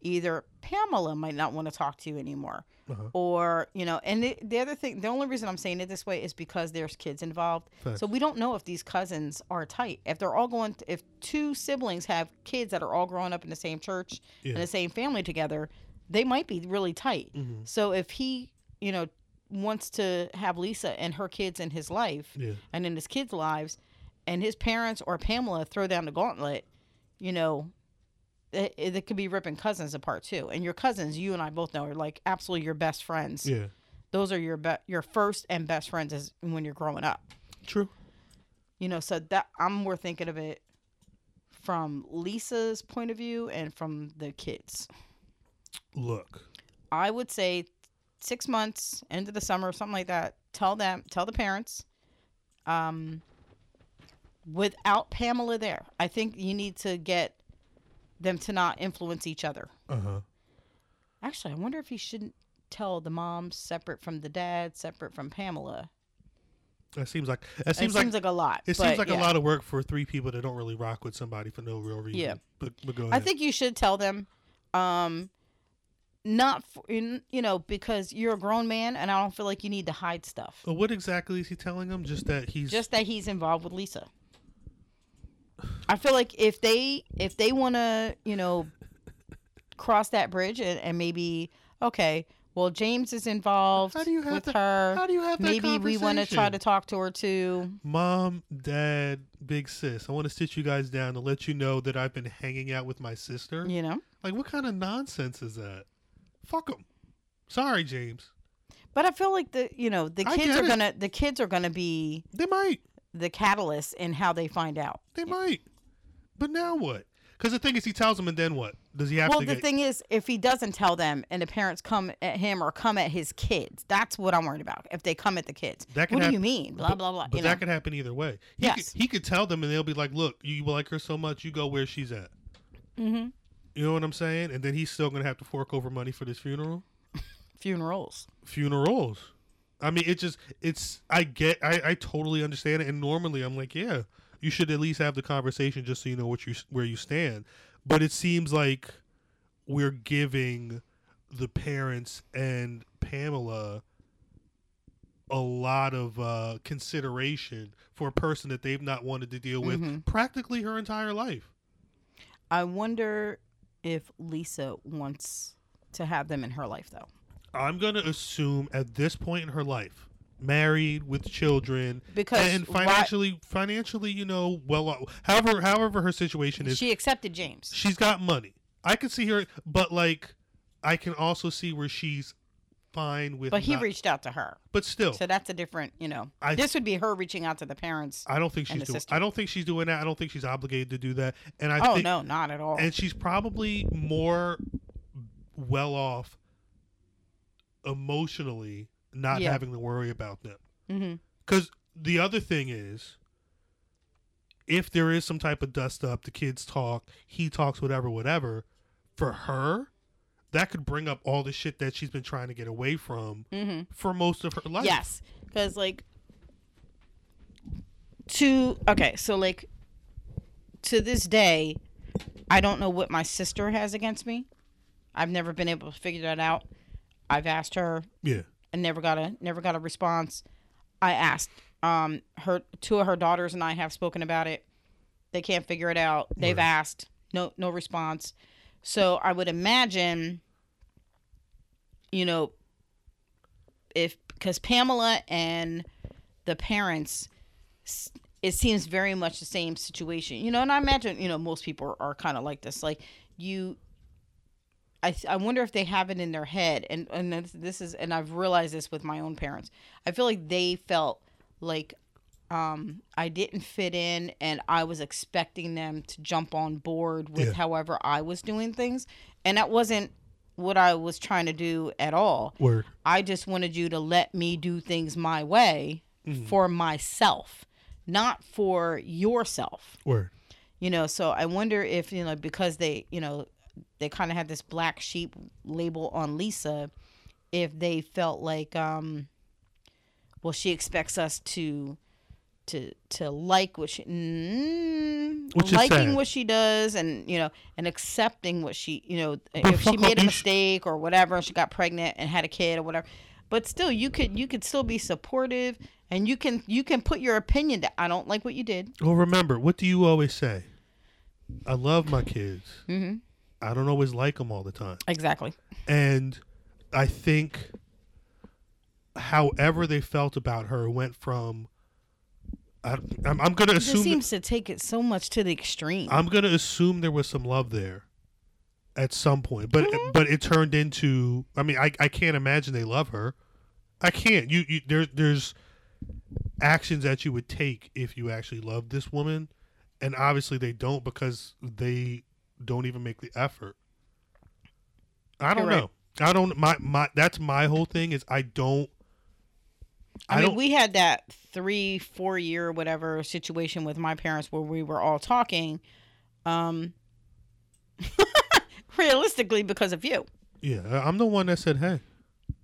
either pamela might not want to talk to you anymore Uh-huh. or you know and the, the other thing the only reason i'm saying it this way is because there's kids involved Facts. so we don't know if these cousins are tight if they're all going if two siblings have kids that are all growing up in the same church Yeah. and the same family together they might be really tight Mhm. so if he you know wants to have lisa and her kids in his life Yeah. and in his kids' lives, and his parents or Pamela throw down the gauntlet, you know, it, it could be ripping cousins apart too. And your cousins, you and I both know, are like absolutely your best friends. Yeah. Those are your be- your first and best friends as when you're growing up. True. You know, so that I'm more thinking of it from Lisa's point of view and from the kids. Look. I would say six months into the summer, something like that. Tell them, tell the parents. Um, without Pamela there, I think you need to get them to not influence each other. Uh huh. Actually, I wonder if he shouldn't tell the moms separate from the dad, separate from Pamela. That seems like that It seems seems, like, like, a lot. it seems like yeah. a lot of work for three people that don't really rock with somebody for no real reason. Yeah. but, but go I think you should tell them, um, not for, in, you know because you're a grown man, and I don't feel like you need to hide stuff. Well, what exactly is he telling them? Just that he's Just that he's involved with Lisa. I feel like if they if they want to you know cross that bridge and, and maybe okay, well James is involved How do you have with that- her. how do you have that maybe we want to try to talk to her too. mom, dad, big sis. I want to sit you guys down to let you know that I've been hanging out with my sister. You know. Like, what kind of nonsense is that? Fuck them. Sorry, James. But I feel like the you know the kids are it. gonna the kids are gonna be They might. the catalyst in how they find out. They might. But now what? Because the thing is, he tells them, and then what? Does he have Well, to Well, the get? thing is, if he doesn't tell them and the parents come at him or come at his kids, that's what I'm worried about. If they come at the kids, That can what do you mean? Blah blah blah. But know? that could happen either way. He Yes. Could, he could tell them, and they'll be like, "Look, you like her so much, you go where she's at." Mm-hmm. You know what I'm saying? And then he's still gonna have to fork over money for this funeral. [laughs] Funerals. Funerals. I mean, it just it's. I get. I I totally understand it. And normally, I'm like, yeah, you should at least have the conversation just so you know what you where you stand. But it seems like we're giving the parents and Pamela a lot of uh, consideration for a person that they've not wanted to deal with practically her entire life. I wonder if Lisa wants to have them in her life, though. I'm gonna assume at this point in her life, married with children, Because and why- financially, financially, you know, well, uh, however, however her situation is, She accepted James. she's got money. I can see her, but like, I can also see where she's fine with. But he not- reached out to her. But still, So that's a different, you know. I- this would be her reaching out to the parents. I don't think she's doing. sister. I don't think she's doing that. I don't think she's obligated to do that. And I oh, think, no, not at all. and she's probably more well off emotionally not Yeah. having to worry about them mm-hmm. because the other thing is if there is some type of dust up the kids talk he talks whatever whatever for her that could bring up all the shit that she's been trying to get away from mm-hmm. for most of her life Yes, because like to okay, so like to this day, I don't know what my sister has against me. I've never been able to figure that out. I've asked her yeah and never got a never got a response. I asked um her two of her daughters and I have spoken about it. They can't figure it out. They've Right. asked, no no response. So I would imagine you know if because Pamela and the parents it seems very much the same situation. You know, and I imagine, you know, most people are, are kind of like this. Like you I, I wonder if they have it in their head and and this, is and I've realized this with my own parents. I feel like they felt like um I didn't fit in and I was expecting them to jump on board with Yeah. however I was doing things and that wasn't what I was trying to do at all. word I just wanted you to let me do things my way for myself, not for yourself word you know so i wonder if you know because they you know they kind of had this black sheep label on lisa if they felt like um well she expects us to to to like what she mm, Which liking what she does and you know and accepting what she you know But if she made a mistake or whatever she got pregnant and had a kid or whatever. But still you could you could still be supportive and you can you can put your opinion that i don't like what you did. Well remember what do you always say? I love my kids. Mm-hmm. I don't always like them all the time exactly and I think however they felt about her went from I, I'm, I'm gonna It just assume seems to take it so much to the extreme. I'm gonna assume there was some love there at some point, but mm-hmm. but it turned into I mean I, I can't imagine they love her. I can't. You, you there there's actions that you would take if you actually loved this woman, and obviously they don't because they don't even make the effort. I don't know. I don't my my that's my whole thing is I don't I, I mean, don't we had that three, four year, whatever situation with my parents where we were all talking, um, [laughs] realistically because of you. yeah, I'm the one that said, "Hey,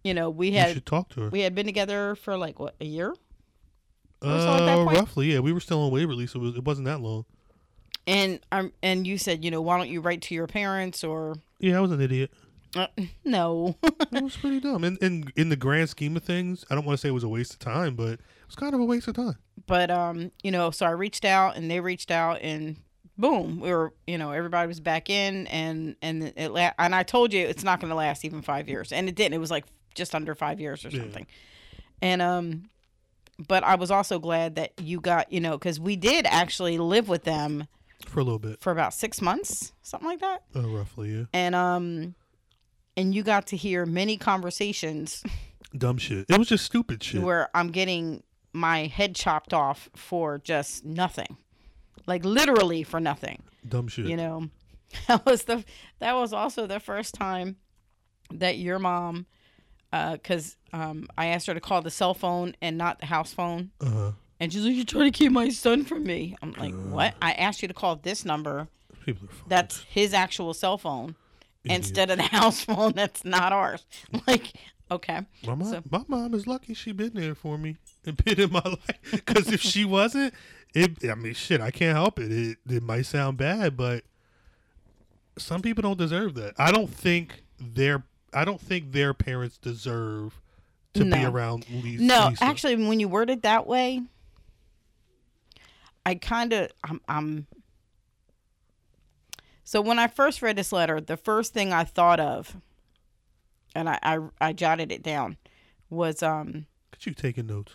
You know, we had should talk to her." we had been together for like what a year. or so that Uh, roughly, yeah. We were still on Waverly, so it, was, it wasn't that long. And um, and you said, you know, why don't you write to your parents or Yeah, I was an idiot. uh, no? It was pretty dumb. And in, in the grand scheme of things, I don't want to say it was a waste of time, but it was kind of a waste of time. but um, you know, so I reached out and they reached out and boom, we were, you know, everybody was back in and and it la- and I told you it's not going to last even 5 years. And it didn't. It was like just under 5 years or Yeah. something. And um but I was also glad that you got, you know, cuz we did actually live with them For a little bit, for about 6 months, something like that. uh, roughly, yeah. And um and you got to hear many conversations [laughs] Dumb shit. It was just stupid shit. where I'm getting my head chopped off for just nothing. Like literally for nothing. Dumb shit. You know. [laughs] That was the that was also the first time that your mom uh cuz um I asked her to call the cell phone and not the house phone uh-huh. And she's like you're trying to keep my son from me. I'm like, "What? I asked you to call this number. People are That's his actual cell phone idiots. instead of the [laughs] house phone that's not ours." [laughs] Like, okay. My mom, So- my mom is lucky she been there for me and [laughs] been in my life. Because if she wasn't, it. I mean, shit, I can't help it. It it might sound bad, but some people don't deserve that. I don't think their I don't think their parents deserve to be No. around Lisa. No, Lisa. actually, when you word it that way, I kind of I'm, I'm. So when I first read this letter, the first thing I thought of, and I I, I jotted it down, was um Could you taking notes?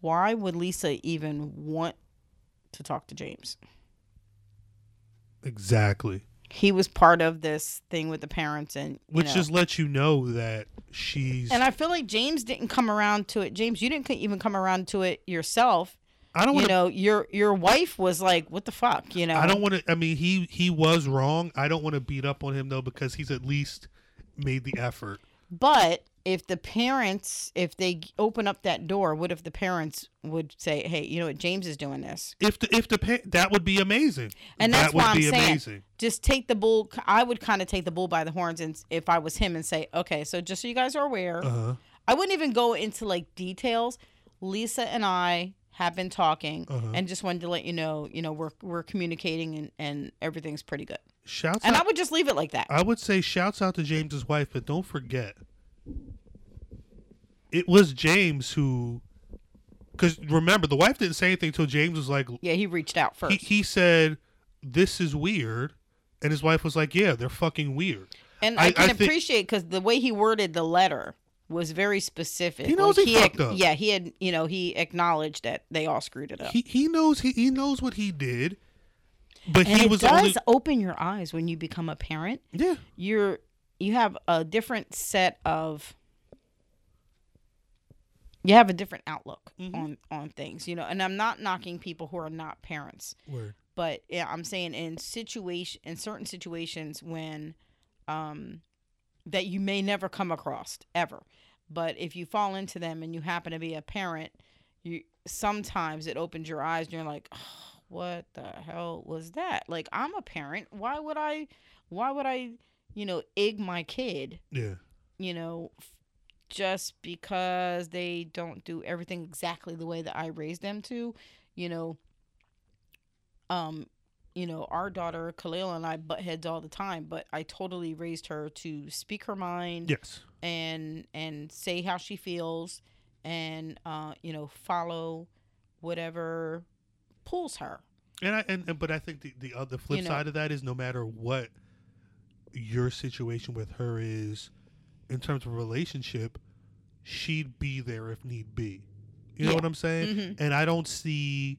why would Lisa even want to talk to James? Exactly. He was part of this thing with the parents, and Which know. just lets you know that she's. and I feel like James didn't come around to it. James, you didn't even come around to it yourself. I don't you want to. know, your your wife was like, "What the fuck?" You know. I don't want to. I mean, he he was wrong. I don't want to beat up on him though because he's at least made the effort. But if the parents, if they open up that door, what if the parents would say, "Hey, you know what? James is doing this." If the if the pa- that would be amazing. And that that's would why I'm be saying, amazing. just take the bull. I would kind of take the bull by the horns, and if I was him, and say, "Okay, so just so you guys are aware, Uh huh. I wouldn't even go into like details. Lisa and I have been talking, Uh-huh. and just wanted to let you know, you know, we're we're communicating, and and everything's pretty good. Shouts And I would just leave it like that. I would say shouts out to James's wife, but don't forget, it was James who. Because remember, the wife didn't say anything until James was like, yeah, he reached out first. he, he said, "This is weird," and his wife was like, "Yeah, they're fucking weird." And I- I, I can think- appreciate because the way he worded the letter was very specific. He knows Like, he ac- fucked up. Yeah, he had, you know, he acknowledged that they all screwed it up. He he knows he, he knows what he did, but and he it was does only open your eyes when you become a parent. yeah. You're you have a different set of you have a different outlook Mhm. on on things, you know. And I'm not knocking people who are not parents. Word. but yeah, I'm saying in situation in certain situations when um that you may never come across ever. But if you fall into them and you happen to be a parent, you sometimes it opens your eyes and you're like, oh, what the hell was that? Like I'm a parent. Why would I why would I, you know, egg my kid, Yeah. you know, f- just because they don't do everything exactly the way that I raised them to, you know, um you know our daughter Khalil and I butt heads all the time but I totally raised her to speak her mind Yes. and and say how she feels and uh you know follow whatever pulls her And I and, and but I think the the other flip You know- side of that is no matter what your situation with her is in terms of relationship, she'd be there if need be. You know what I'm saying? Mhm. And I don't see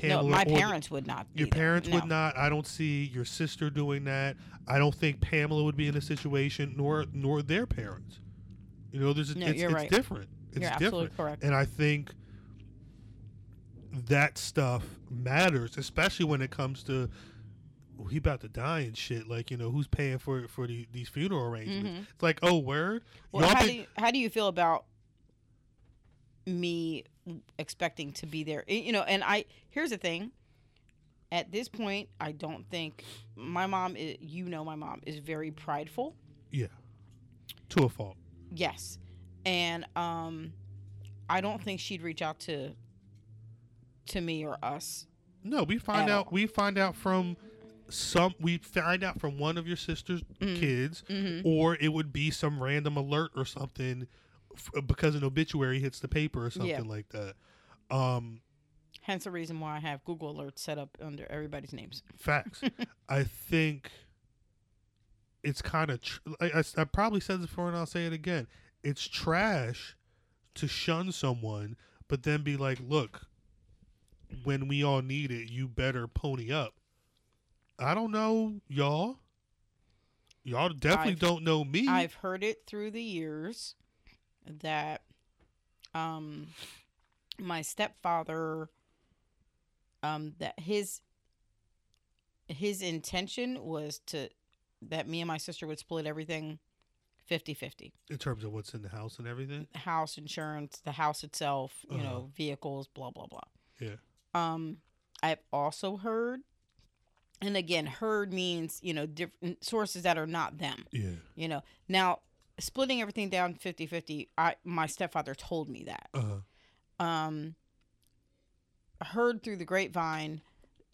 Pamela no my parents would not your parents would No. not. I don't see your sister doing that. I don't think Pamela would be in a situation, nor nor their parents. You know, there's No, it's, you're it's right. different. It's You're absolutely different. correct. And I think that stuff matters, especially when it comes to well, he about to die and shit. Like you know, who's paying for for the, these funeral arrangements? Mhm. It's like, oh, word. Well, how think- do you, how do you feel about me expecting to be there? You know, and I here's the thing. At this point, I don't think my mom. Is, you know, my mom is very prideful. yeah, to a fault. Yes, and um, I don't think she'd reach out to to me or us. No, we find out. all. We find out from some. We find out from one of your sister's kids, or it would be some random alert or something f- because an obituary hits the paper or something Yeah. like that. Um, Hence the reason why I have Google alerts set up under everybody's names. facts. [laughs] I think it's kind of. Tr- I, I, I probably said this before, and I'll say it again. It's trash to shun someone, but then be like, "Look, when we all need it, you better pony up." I don't know, y'all. Y'all definitely I've- don't know me. I've heard it through the years that um my stepfather um that his his intention was to that me and my sister would split everything 50-50 in terms of what's in the house and everything. house insurance the house itself you Uh-huh. know vehicles blah blah blah Yeah. um i've also heard and again heard means you know different sources that are not them Yeah. you know now splitting everything down 50-50 i my stepfather told me that Uh. um heard through the grapevine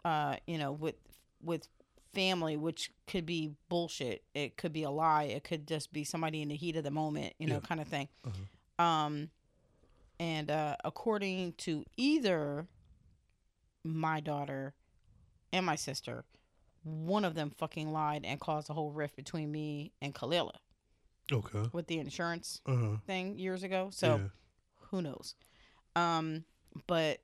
uh you know with with family which could be bullshit it could be a lie it could just be somebody in the heat of the moment you know Yeah. kind of thing Uh-huh. um and uh according to either my daughter and my sister one of them fucking lied and caused a whole rift between me and Kalila Okay. with the insurance Uh. huh thing years ago. So yeah. who knows? Um, but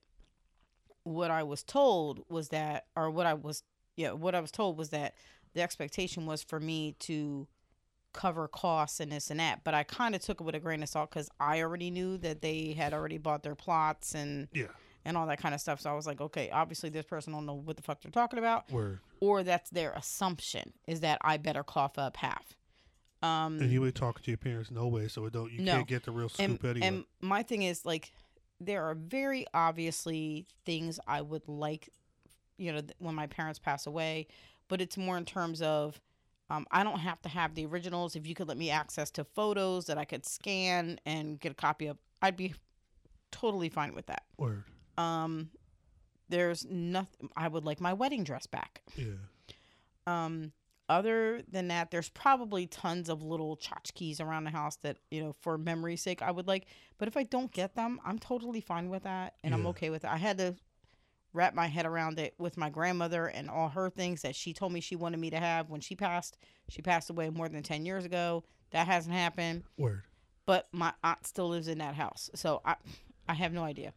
what I was told was that, or what I was, yeah, what I was told was that the expectation was for me to cover costs and this and that. But I kind of took it with a grain of salt because I already knew that they had already bought their plots and Yeah. and all that kind of stuff. So I was like, okay, obviously this person don't know what the fuck they're talking about, Word. or that's their assumption is that I better cough up half. Um, And you ain't talking to your parents no way, so it don't. You No. can't get the real and, scoop anyway. and my thing is like there are very obviously things i would like you know when my parents pass away but it's more in terms of um, i don't have to have the originals if you could let me access to photos that i could scan and get a copy of i'd be totally fine with that Word. um there's nothing i would like my wedding dress back Yeah. um, other than that, there's probably tons of little tchotchkes around the house that, you know, for memory's sake, I would like. But if I don't get them, I'm totally fine with that. And I'm okay with it. I had to wrap my head around it with my grandmother and all her things that she told me she wanted me to have when she passed. She passed away more than 10 years ago. That hasn't happened. Word. But my aunt still lives in that house. So I, I have no idea.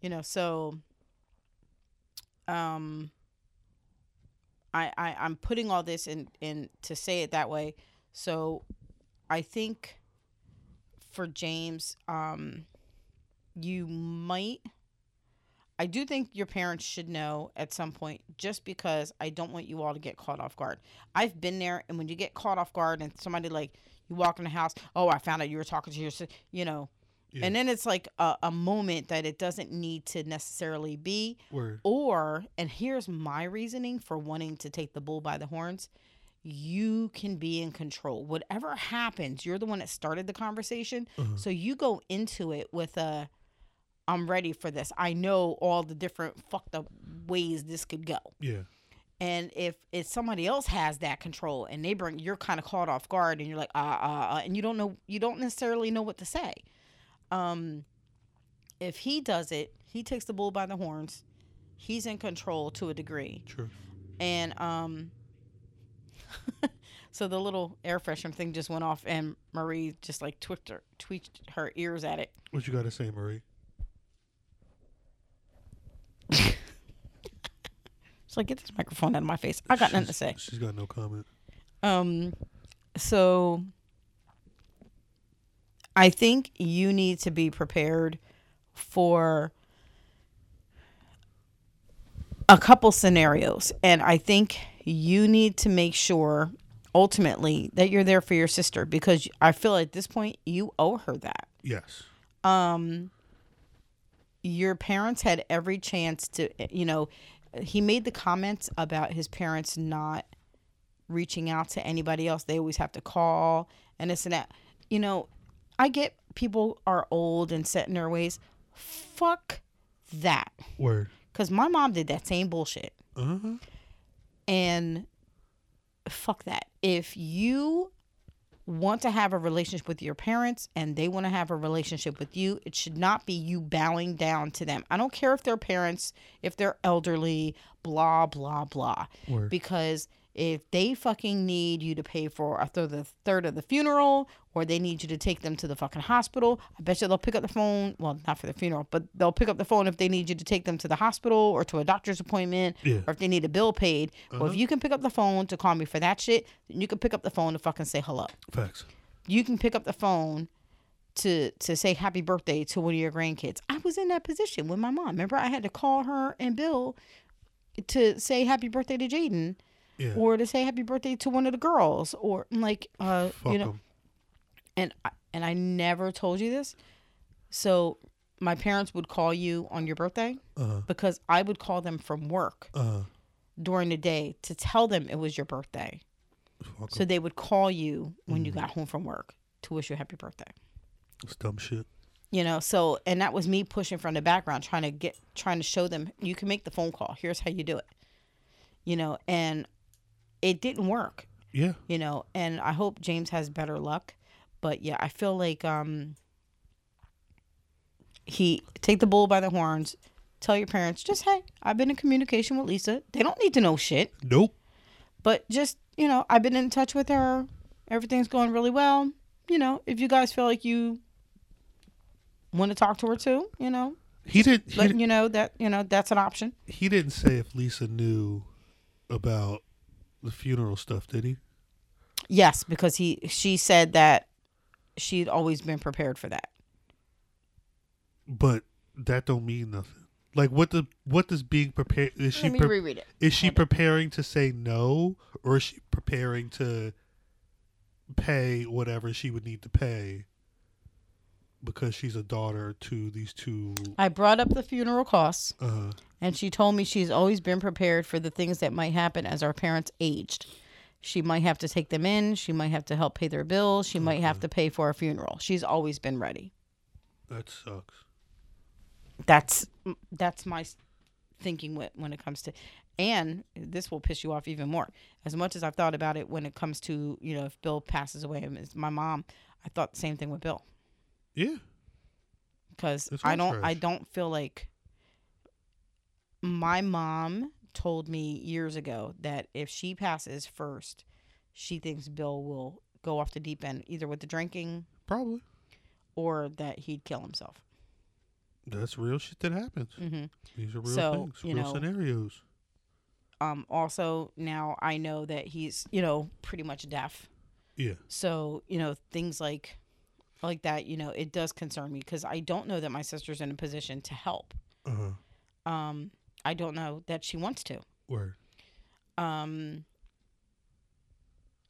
You know, so um I, I I'm putting all this in in to say it that way. So I think for James, um you might I do think your parents should know at some point just because I don't want you all to get caught off guard. I've been there and when you get caught off guard and somebody like you walk in the house, oh, I found out you were talking to your you know. Yeah. And then it's like a, a moment that it doesn't need to necessarily be. Word. Or, and here's my reasoning for wanting to take the bull by the horns you can be in control. Whatever happens, you're the one that started the conversation. Uh-huh. So you go into it with a, I'm ready for this. I know all the different fucked up ways this could go. Yeah. And if if somebody else has that control and they bring, you're kind of caught off guard and you're like, ah, ah, ah, and you don't know, you don't necessarily know what to say. Um, if he does it, he takes the bull by the horns. He's in control to a degree, True. and um. [laughs] so the little air freshener thing just went off, and Marie just like tweaked her, tweaked her ears at it. What you got to say, Marie? [laughs] She's like, "Get this microphone out of my face." I got nothing to say. She's got no comment. Um, so I think you need to be prepared for a couple scenarios. And I think you need to make sure ultimately that you're there for your sister because I feel at this point you owe her that. Yes. Um, your parents had every chance to, you know, he made the comments about his parents not reaching out to anybody else. They always have to call and this and that. You know, I get people are old and set in their ways. Fuck that. Word. because my mom did that same bullshit. Uh-huh. And fuck that. If you want to have a relationship with your parents and they want to have a relationship with you, it should not be you bowing down to them. I don't care if they're parents, if they're elderly, blah, blah, blah. Word. Because if they fucking need you to pay for a third, the third of the funeral or they need you to take them to the fucking hospital, I bet you they'll pick up the phone. Well, not for the funeral, but they'll pick up the phone if they need you to take them to the hospital or to a doctor's appointment Yeah. or if they need a bill paid. Well, if you can pick up the phone to call me for that shit, then you can pick up the phone to fucking say hello. Facts. You can pick up the phone to to say happy birthday to one of your grandkids. I was in that position with my mom. Remember, I had to call her and Bill to say happy birthday to Jaden Yeah. or to say happy birthday to one of the girls or like uh Fuck you know 'em. And I, and I never told you this. So my parents would call you on your birthday Uh-huh. because I would call them from work Uh-huh. during the day to tell them it was your birthday. So they would call you when you got home from work to wish you a happy birthday. It's dumb shit. You know, so and that was me pushing from the background trying to get trying to show them you can make the phone call. Here's how you do it. You know, and it didn't work. Yeah. you know and i hope james has better luck but yeah i feel like um he take the bull by the horns tell your parents just hey i've been in communication with lisa. They don't need to know shit. Nope. but just you know i've been in touch with her. Everything's going really well. You know if you guys feel like you want to talk to her too you know He didn't letting you know that you know that's an option. He didn't say if Lisa knew about the funeral stuff, did he? yes because he she said that she'd always been prepared for that. But that don't mean nothing. Like what the what does being prepared is she let me pre- reread it. is she preparing to say no or is she preparing to pay whatever she would need to pay because she's a daughter to these two? I brought up the funeral costs, uh and she told me she's always been prepared for the things that might happen as our parents aged. She might have to take them in. She might have to help pay their bills. She might have uh-huh. to pay for a funeral. She's always been ready. that sucks. That's that's my thinking when when it comes to, and this will piss you off even more. As much as I've thought about it when it comes to you know if Bill passes away, my mom, I thought the same thing with Bill. Yeah. because I don't I don't feel like my mom told me years ago that if she passes first, she thinks Bill will go off the deep end either with the drinking Probably. or that he'd kill himself. That's real shit that happens. hmm These are real So, things, real know, scenarios. Um, also, now I know that he's you know pretty much deaf. Yeah. So you know things like like that. You know it does concern me because I don't know that my sister's in a position to help. Uh-huh. Um, I don't know that she wants to. Word. um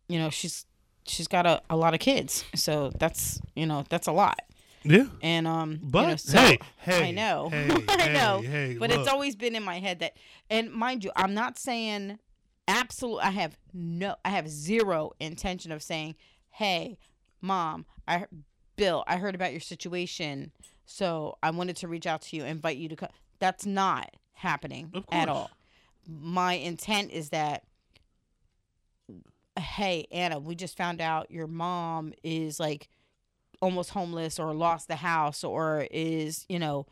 you know she's she's got a, a lot of kids so that's you know that's a lot Yeah. and um you But know, so- hey, hey, i know hey, [laughs] i know hey, but it's always been in my head that and mind you i'm not saying absolute i have no i have zero intention of saying hey mom i bill i heard about your situation so i wanted to reach out to you invite you to come that's not happening at all my intent is that hey anna we just found out your mom is like almost homeless or lost the house or is you know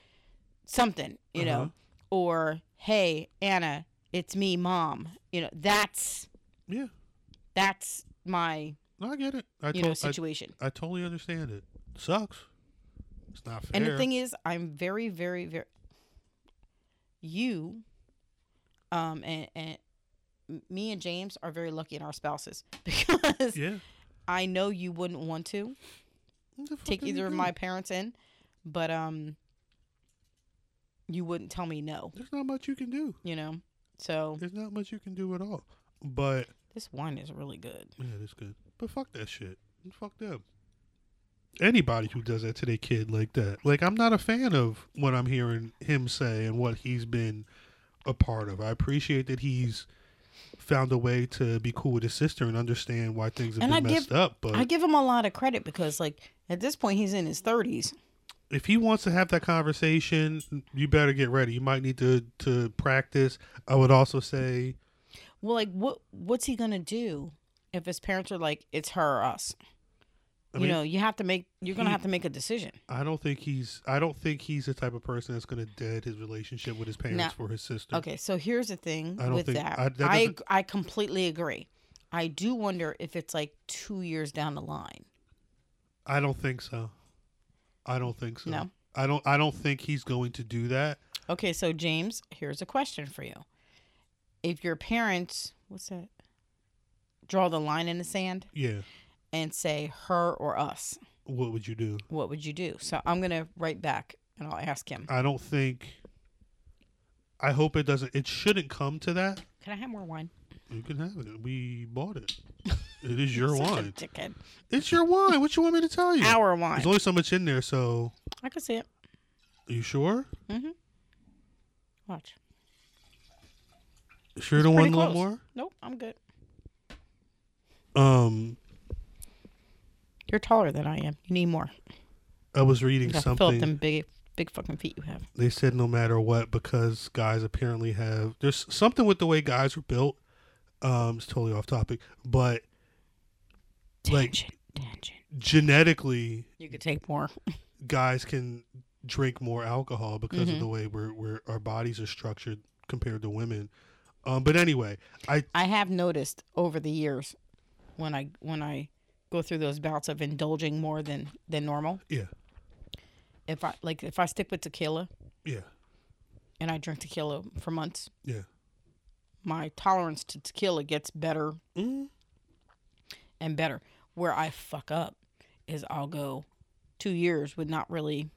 something you Uh-huh. know or hey anna it's me mom you know that's Yeah. that's my No, I get it. I, you to- know I, situation I totally understand it. Sucks. It's not fair. and the thing is i'm very very very you um and, and me and james are very lucky in our spouses [laughs] because yeah. i know you wouldn't want to What the fuck take either of my parents in, but um, you wouldn't tell me no, There's not much you can do. you know. So There's not much you can do at all. But this wine is really good. yeah, that's good. But fuck that shit. Fuck them. Anybody who does that to their kid like that, like I'm not a fan of what I'm hearing him say and what he's been a part of. I appreciate that he's found a way to be cool with his sister and understand why things have And been I messed give- up. But I give him a lot of credit because, like, at this point, he's in his thirties. if he wants to have that conversation, you better get ready. You might need to to practice. I would also say, Well, like what what's he gonna do if his parents are like, it's her or us? I you mean, know, you have to make you're gonna he- have to make a decision. I don't think he's. I don't think he's the type of person that's going to dead his relationship with his parents Now- for his sister. Okay, so here's the thing I don't with think- that. I- I that I, I completely agree. I do wonder if it's like two years down the line. I don't think so. I don't think so. No? I don't. I don't think he's going to do that. Okay, so James, here's a question for you. If your parents, what's that? Draw the line in the sand Yeah. And say her or us, What would you do? what would you do? So I'm gonna write back and I'll ask him. I don't think. I hope it doesn't. It shouldn't come to that. Can I have more wine? You can have it. We bought it. [laughs] It is your wine. dickhead. It's your wine. What you want me to tell you? Our wine. There's only so much in there, so I can see it. are you sure? Mm-hmm. Watch. Sure, It's don't want pretty a little close. more. Nope, I'm good. Um, You're taller than I am. You need more. I was reading You gotta fill up something. them big, big fucking feet you have. They said no matter what, because guys apparently have there's something with the way guys are built. Um, it's totally off topic, but Like- Tangent, tangent. genetically, You could take more. [laughs] guys can drink more alcohol because Mhm. of the way we're, we're our bodies are structured compared to women. Um, but anyway, I I have noticed over the years when I when I go through those bouts of indulging more than than normal. Yeah. If I like if I stick with tequila yeah and I drink tequila for months, yeah my tolerance to tequila gets better mm, and better. Where I fuck up is I'll go two years with not really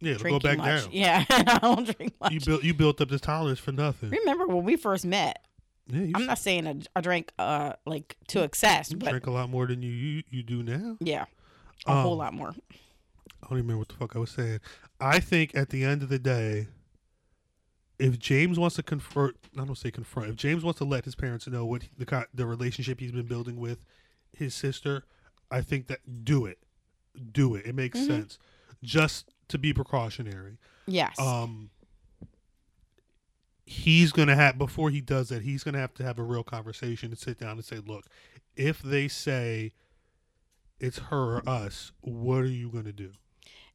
yeah. Go back much. down. [laughs] Yeah, I don't drink much. You built you built up this tolerance for nothing. Remember when we first met? Yeah, you I'm not saying I, I drank uh like to excess, you but drink a lot more than you you, you do now. yeah, a whole Um, lot more. I don't even remember what the fuck I was saying. I think at the end of the day, if James wants to confront, I don't say confront. If James wants to let his parents know what the the relationship he's been building with his sister, I think that do it, do it. It makes Mhm. sense, just to be precautionary. Yes. Um, he's gonna have before he does that, he's gonna have to have a real conversation and sit down and say, look, if they say it's her or us, what are you gonna do?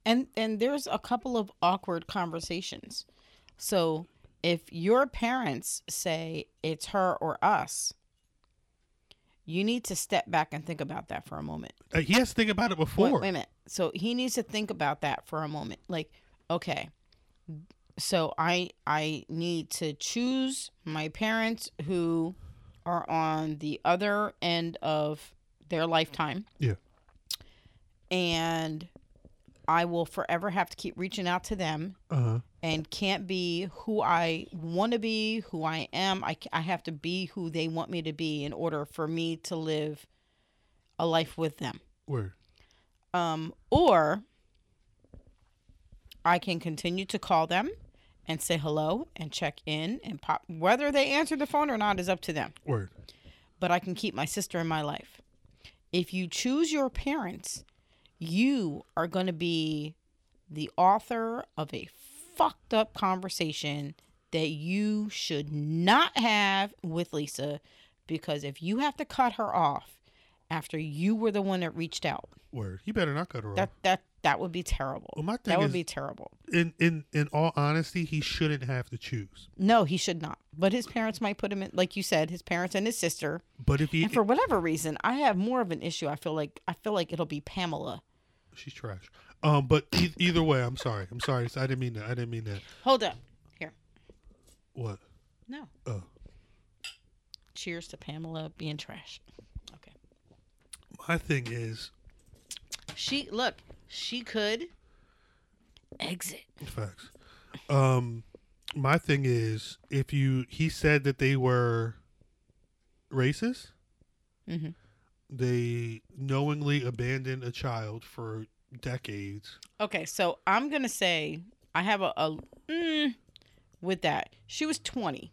and and there's a couple of awkward conversations. So if your parents say it's her or us, you need to step back and think about that for a moment. Uh, he has to think about it before. Wait, wait a minute. So he needs to think about that for a moment. Like, okay, so I I need to choose my parents who are on the other end of their lifetime. Yeah. And I will forever have to keep reaching out to them Uh-huh. and can't be who I want to be, who I am. I, I have to be who they want me to be in order for me to live a life with them Word. um, or I can continue to call them and say hello and check in and pop. Whether they answer the phone or not is up to them. Word. But I can keep my sister in my life. If you choose your parents, you are going to be the author of a fucked up conversation that you should not have with Lisa because if you have to cut her off after you were the one that reached out, Word. You better not cut her that off. that that would be terrible. Well, my thing that would is- be terrible. In in in all honesty, he shouldn't have to choose. No, he should not. But his parents might put him in, like you said, his parents and his sister. But if he, And for whatever reason, I have more of an issue. I feel like I feel like it'll be Pamela. she's trash. Um, but e- either way, I'm sorry. I'm sorry. I didn't mean that. I didn't mean that. Hold up. Here. What? No. Oh, Cheers to Pamela being trash. Okay. my thing is She look. She could exit. facts. Um, my thing is if you he said that they were racist. Mhm. They knowingly abandoned a child for decades. Okay, so I'm gonna say I have a, a mm, with that. She was 20.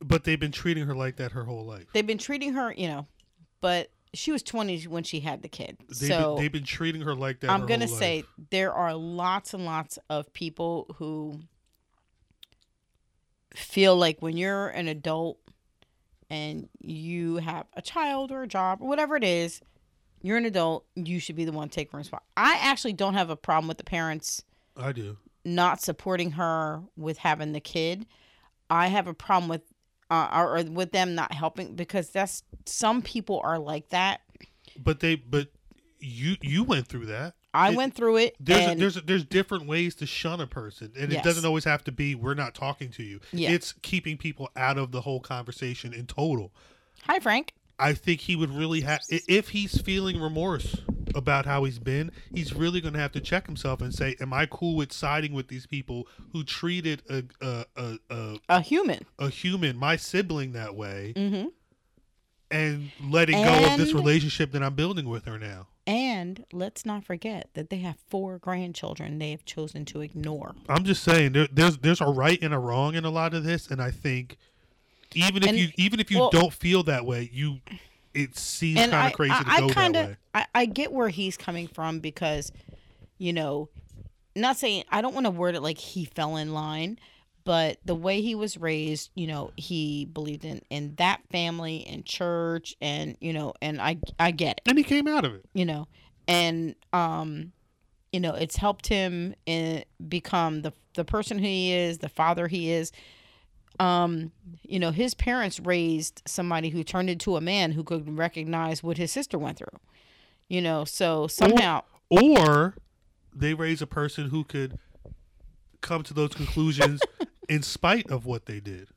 But they've been treating her like that her whole life. They've been treating her, you know, but she was 20 when she had the kid. They've, so been, they've been treating her like that. I'm gonna say life. there are lots and lots of people who feel like when you're an adult and you have a child or a job or whatever it is, you're an adult, you should be the one taking responsibility. I actually don't have a problem with the parents I do. not supporting her with having the kid. I have a problem with uh, or, or with them not helping because that's some people are like that. But they, but you, you went through that. I It- went through it. There's and there's there's different ways to shun a person, and Yes. it doesn't always have to be we're not talking to you. Yeah. It's keeping people out of the whole conversation in total. hi Frank. I think he would really have if he's feeling remorse about how he's been, he's really going to have to check himself and say, "Am I cool with siding with these people who treated a a a, a, A human. a human, my sibling, that way, Mm-hmm. and letting go of this relationship that I'm building with her now?" And let's not forget that they have four grandchildren they have chosen to ignore. I'm just saying there, there's there's a right and a wrong in a lot of this, and I think even if And- you even if you well- don't feel that way, you it seems kind of crazy I, to I go kinda, that way. I, I get where he's coming from because, you know, not saying I don't want to word it like he fell in line, but the way he was raised, you know, he believed in in that family and church, and you know, and I I get it. And he came out of it. you know and um you know it's helped him in, become the the person who he is the father he is um you know his parents raised somebody who turned into a man who could recognize what his sister went through you know so somehow Or they raise a person who could come to those conclusions [laughs] in spite of what they did.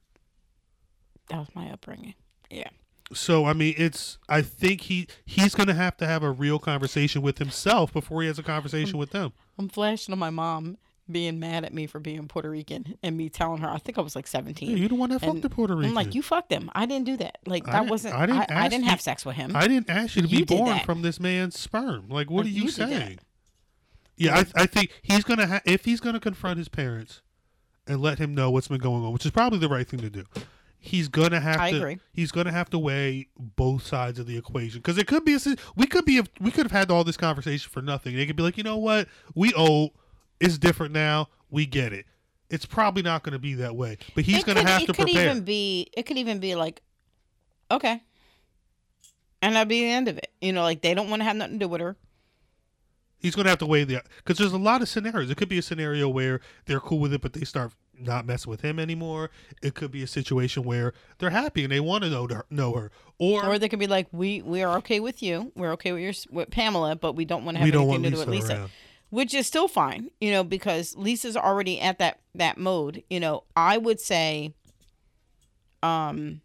that was my upbringing yeah So I mean, it's. I think he he's going to have to have a real conversation with himself before he has a conversation with them. i'm flashing on my mom being mad at me for being puerto rican and me telling her i think i was like 17 Yeah, you the one that fucked And the Puerto Rican. i'm like you fucked him i didn't do that like I that didn't- wasn't I i didn't didn't, I, didn't you- have sex with him I didn't ask you to be You did born that. from this man's sperm. Like, what Like, are you, you saying? Yeah, I, I think he's gonna ha- if he's gonna confront his parents and let him know what's been going on, which is probably the right thing to do. He's gonna have I to. agree. He's gonna have to weigh both sides of the equation because it could be a. We could be. We could have had all this conversation for nothing. They could be like, you know what? We owe. It's different now. We get it. It's probably not going to be that way, but he's going to have it to could prepare. even be it could even be like okay and that'd be the end of it you know like they don't want to have nothing to do with her He's going to have to weigh the because there's a lot of scenarios. It could be a scenario where they're cool with it, but they start not messing with him anymore. It could be a situation where they're happy and they want to know her, know her, or, or they could be like we we are okay with you we're okay with your with pamela but we don't want to have anything to do with lisa around. Which is still fine you know because lisa's already at that that mode you know. I would say um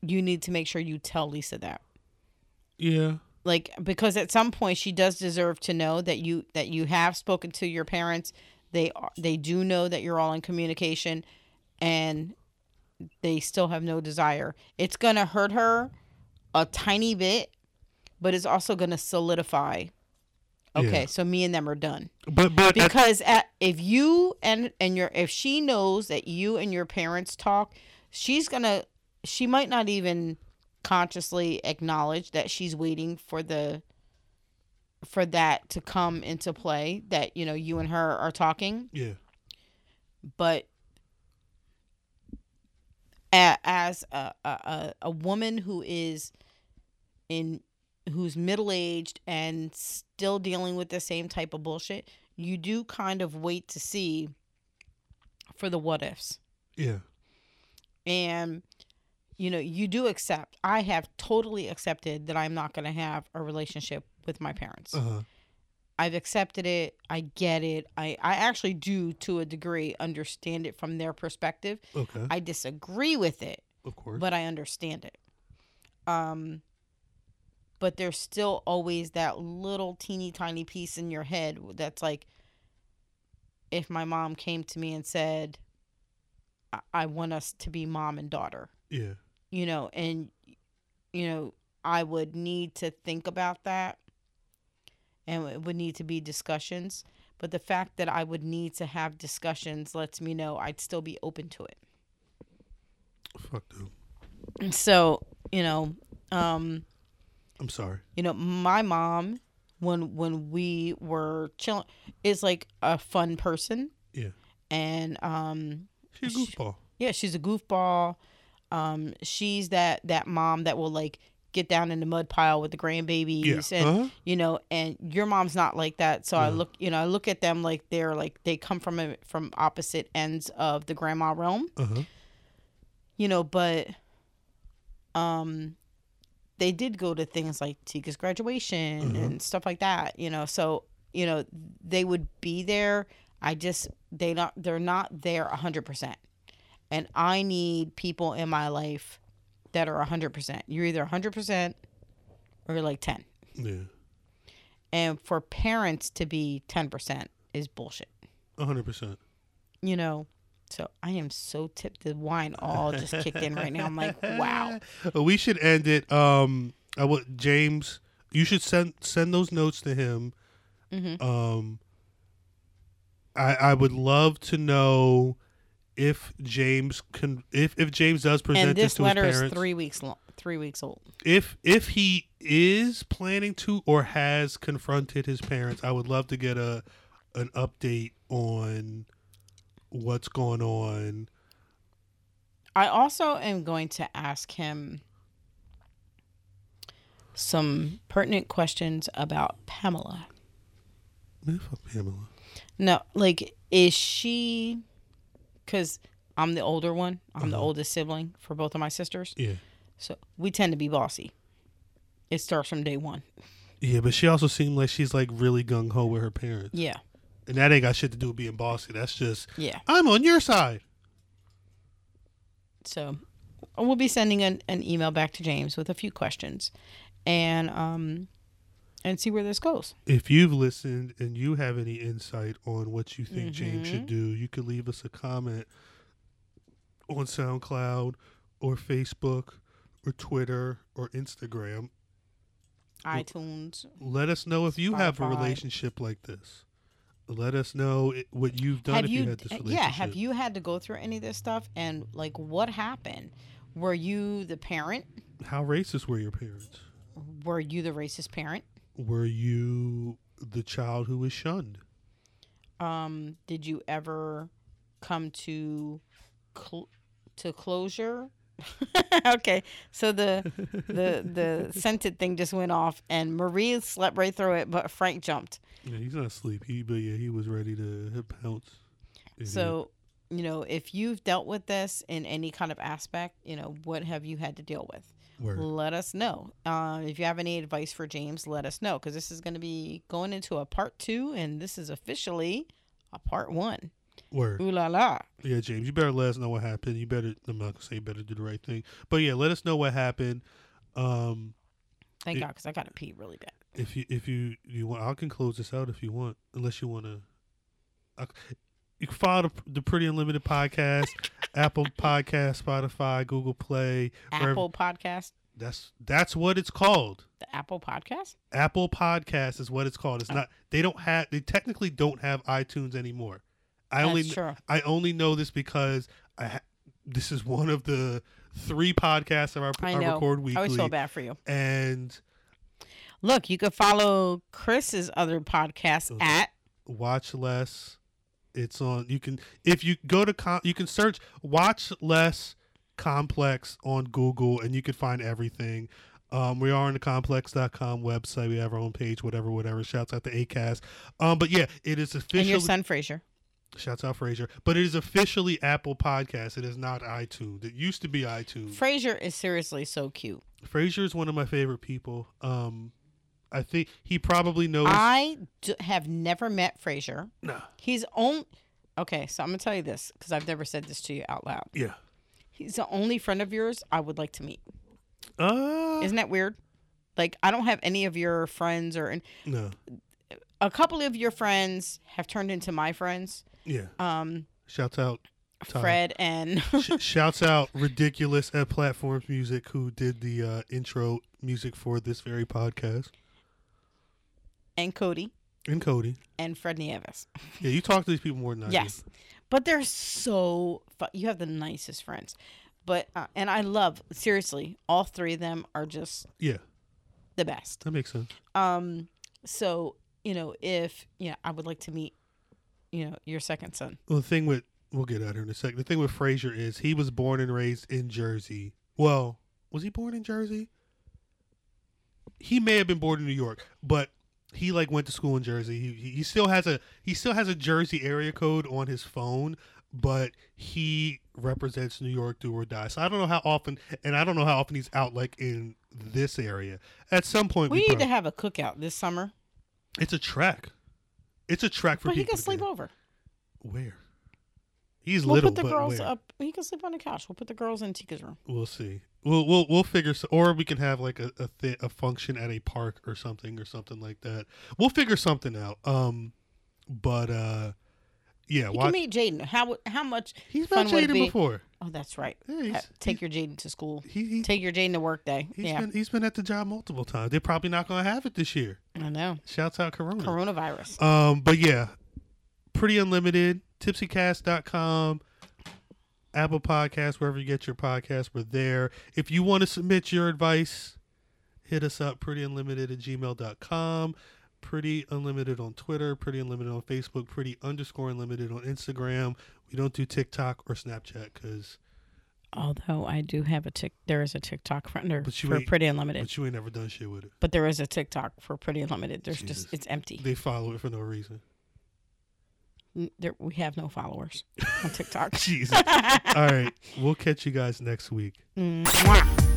you need to make sure you tell lisa that. Yeah, like because at some point she does deserve to know that you that you have spoken to your parents. They are they do know that you're all in communication and they still have no desire. It's going to hurt her a tiny bit but it's also going to solidify okay Yeah. so me and them are done. But but because at, if you and and your if she knows that you and your parents talk she's gonna she might not even consciously acknowledge that she's waiting for the for that to come into play that you know you and her are talking. Yeah, but as a a- a woman who is in who's middle aged and still dealing with the same type of bullshit, you do kind of wait to see for the what ifs. yeah, And you know, you do accept. I have totally accepted that I'm not going to have a relationship with my parents. uh huh, I've accepted it. I get it. I, I actually do, to a degree, understand it from their perspective. okay, I disagree with it, of course, but I understand it. Um, but there's still always that little teeny tiny piece in your head that's like, if my mom came to me and said, I, I want us to be mom and daughter, yeah, you know, and, you know, I would need to think about that and it would need to be discussions. But the fact that I would need to have discussions lets me know I'd still be open to it. fuck them. So, you know, Um, I'm sorry. you know, my mom when when we were chilling is like a fun person Yeah. and um She's a goofball. yeah, she's a goofball. Um she's that that mom that will like get down in the mud pile with the grandbabies Yeah. and Uh-huh. you know and your mom's not like that so i look you know i look at them like they're like they come from a, from opposite ends of the grandma realm Uh-huh. you know but um they did go to things like tika's graduation Mhm. and stuff like that you know so you know they would be there i just they not they're not there 100% and i need people in my life that are 100% you're either 100% or you're like 10 Yeah. and for parents to be 10% is bullshit hundred percent. you know so i am so tipped the wine all just kicked in right now i'm like [laughs] wow We should end it. Um, I would James. You should send send those notes to him. Mhm. Um, I I would love to know if James can if if James does present and this to letter his is parents. three weeks long three weeks old if if he is planning to or has confronted his parents, I would love to get a an update on what's going on. I also am going to ask him some pertinent questions about Pamela. Pamela. No, like, is she? Because I'm the older one. I'm the Uh-huh. oldest sibling for both of my sisters, Yeah, so we tend to be bossy. It starts from day one. yeah, but she also seemed like she's like really gung ho with her parents, Yeah, and that ain't got shit to do with being bossy. That's just yeah. I'm on your side. So we'll be sending an, an email back to James with a few questions, and um, and see where this goes. If you've listened and you have any insight on what you think James Mhm. should do, you could leave us a comment on SoundCloud or Facebook or Twitter or Instagram. iTunes. Let us know if you have a relationship like this. Let us know what you've done have if you, you, had this uh, relationship. yeah have you had to go through any of this stuff and like what happened were you the parent How racist were your parents? were you the racist parent Were you the child who was shunned? um did you ever come to cl- to closure [laughs] okay so the the the [laughs] scented thing just went off and marie slept right through it but frank jumped Yeah, he's not sleepy, but yeah, he was ready to pounce. So you know if you've dealt with this in any kind of aspect you know what have you had to deal with Word. let us know. Uh, if you have any advice for James, let us know because this is going to be going into a part two, and this is officially a part one. Word. Ooh la la! Yeah, James, you better let us know what happened. You better. I'm not gonna say you better do the right thing, but yeah, let us know what happened. Um, Thank It- God, because I got to pee really bad. If you if you you want, I can close this out if you want, unless you want to. You can follow the, the Pretty Unlimited podcast, [laughs] Apple Podcast, Spotify, Google Play. wherever- Apple Podcast, That's that's what it's called. the Apple Podcast. Apple Podcast is what it's called. It's Oh. not. They don't have. They technically don't have iTunes anymore. I only. That's true. I only know this because I. Ha- this is one of the three podcasts that I, I I record I weekly, always feel bad for you. and Look, you could follow Chris's other podcast Okay. at watch less. It's on. You can if you go to com, you can search watch less complex on Google, and you can find everything. Um, we are on the complex.com website. We have our own page, whatever, whatever. Shouts out to ACAS. Um, but yeah, it is and officially your son Fraser. Shouts out Fraser. But it is officially Apple Podcast. It is not iTunes. It used to be iTunes. Fraser is seriously so cute. Fraser is one of my favorite people. Um, I think he probably knows. I d- have never met Fraser. Nah. He's only okay. So I'm gonna tell you this because I've never said this to you out loud. Yeah. He's the only friend of yours I would like to meet. Uh, Isn't that weird? Like I don't have any of your friends or and no. a couple of your friends have turned into my friends. Yeah. Um, Shouts out. Tom. Fred and Sh- shouts out ridiculous at platforms music who did the uh, intro music for this very podcast and Cody and Cody. and Fred Nieves. Yeah, you talk to these people more than I do. Yes, but they're so. Fu- you have the nicest friends. But uh, and I love seriously, all three of them are just Yeah, the best. that makes sense. Um, so you know, if yeah, I would like to meet, you know, your second son. Well, the thing with we'll get out here in a second. The thing with Fraser is he was born and raised in Jersey. Well, was he born in Jersey? He may have been born in New York, but he like went to school in Jersey. He, he still has a he still has a Jersey area code on his phone, but he represents New York do or die. So I don't know how often, and I don't know how often he's out like in this area. At some point, We we, need to have a cookout this summer, it's a track. It's a track for but he can sleep over. Where? He's We'll little, put the girls where? up. He can sleep on the couch. We'll put the girls in Tika's room. We'll see. We'll we'll we'll figure. So, or we can have like a a, th- a function at a park or something or something like that. We'll figure something out. Um, but uh, yeah. You Why, can meet Jaden. How how much he's met Jaden be? before. Oh, that's right. Yeah, Take your Jaden to school. He he Take your Jaden to work day. he's yeah, been he's been at the job multiple times. They're probably not going to have it this year. I know. Shouts out Corona. Coronavirus. Um, but yeah, pretty unlimited. Tipsycast.com, Apple Podcasts, wherever you get your podcasts, we're there. If you want to submit your advice, hit us up, prettyunlimited at gmail.com. Pretty Unlimited on Twitter, Pretty Unlimited on Facebook, Pretty underscore Unlimited on Instagram. We don't do TikTok or Snapchat because, Although I do have a tick, there is a TikTok for, under, for Pretty Unlimited. but you ain't never done shit with it. But there is a TikTok for Pretty Unlimited. There's Jesus. just it's empty. They follow it for no reason. N- There, we have no followers on [laughs] TikTok. Jesus. [laughs] All right. We'll catch you guys next week. Mm. Mwah.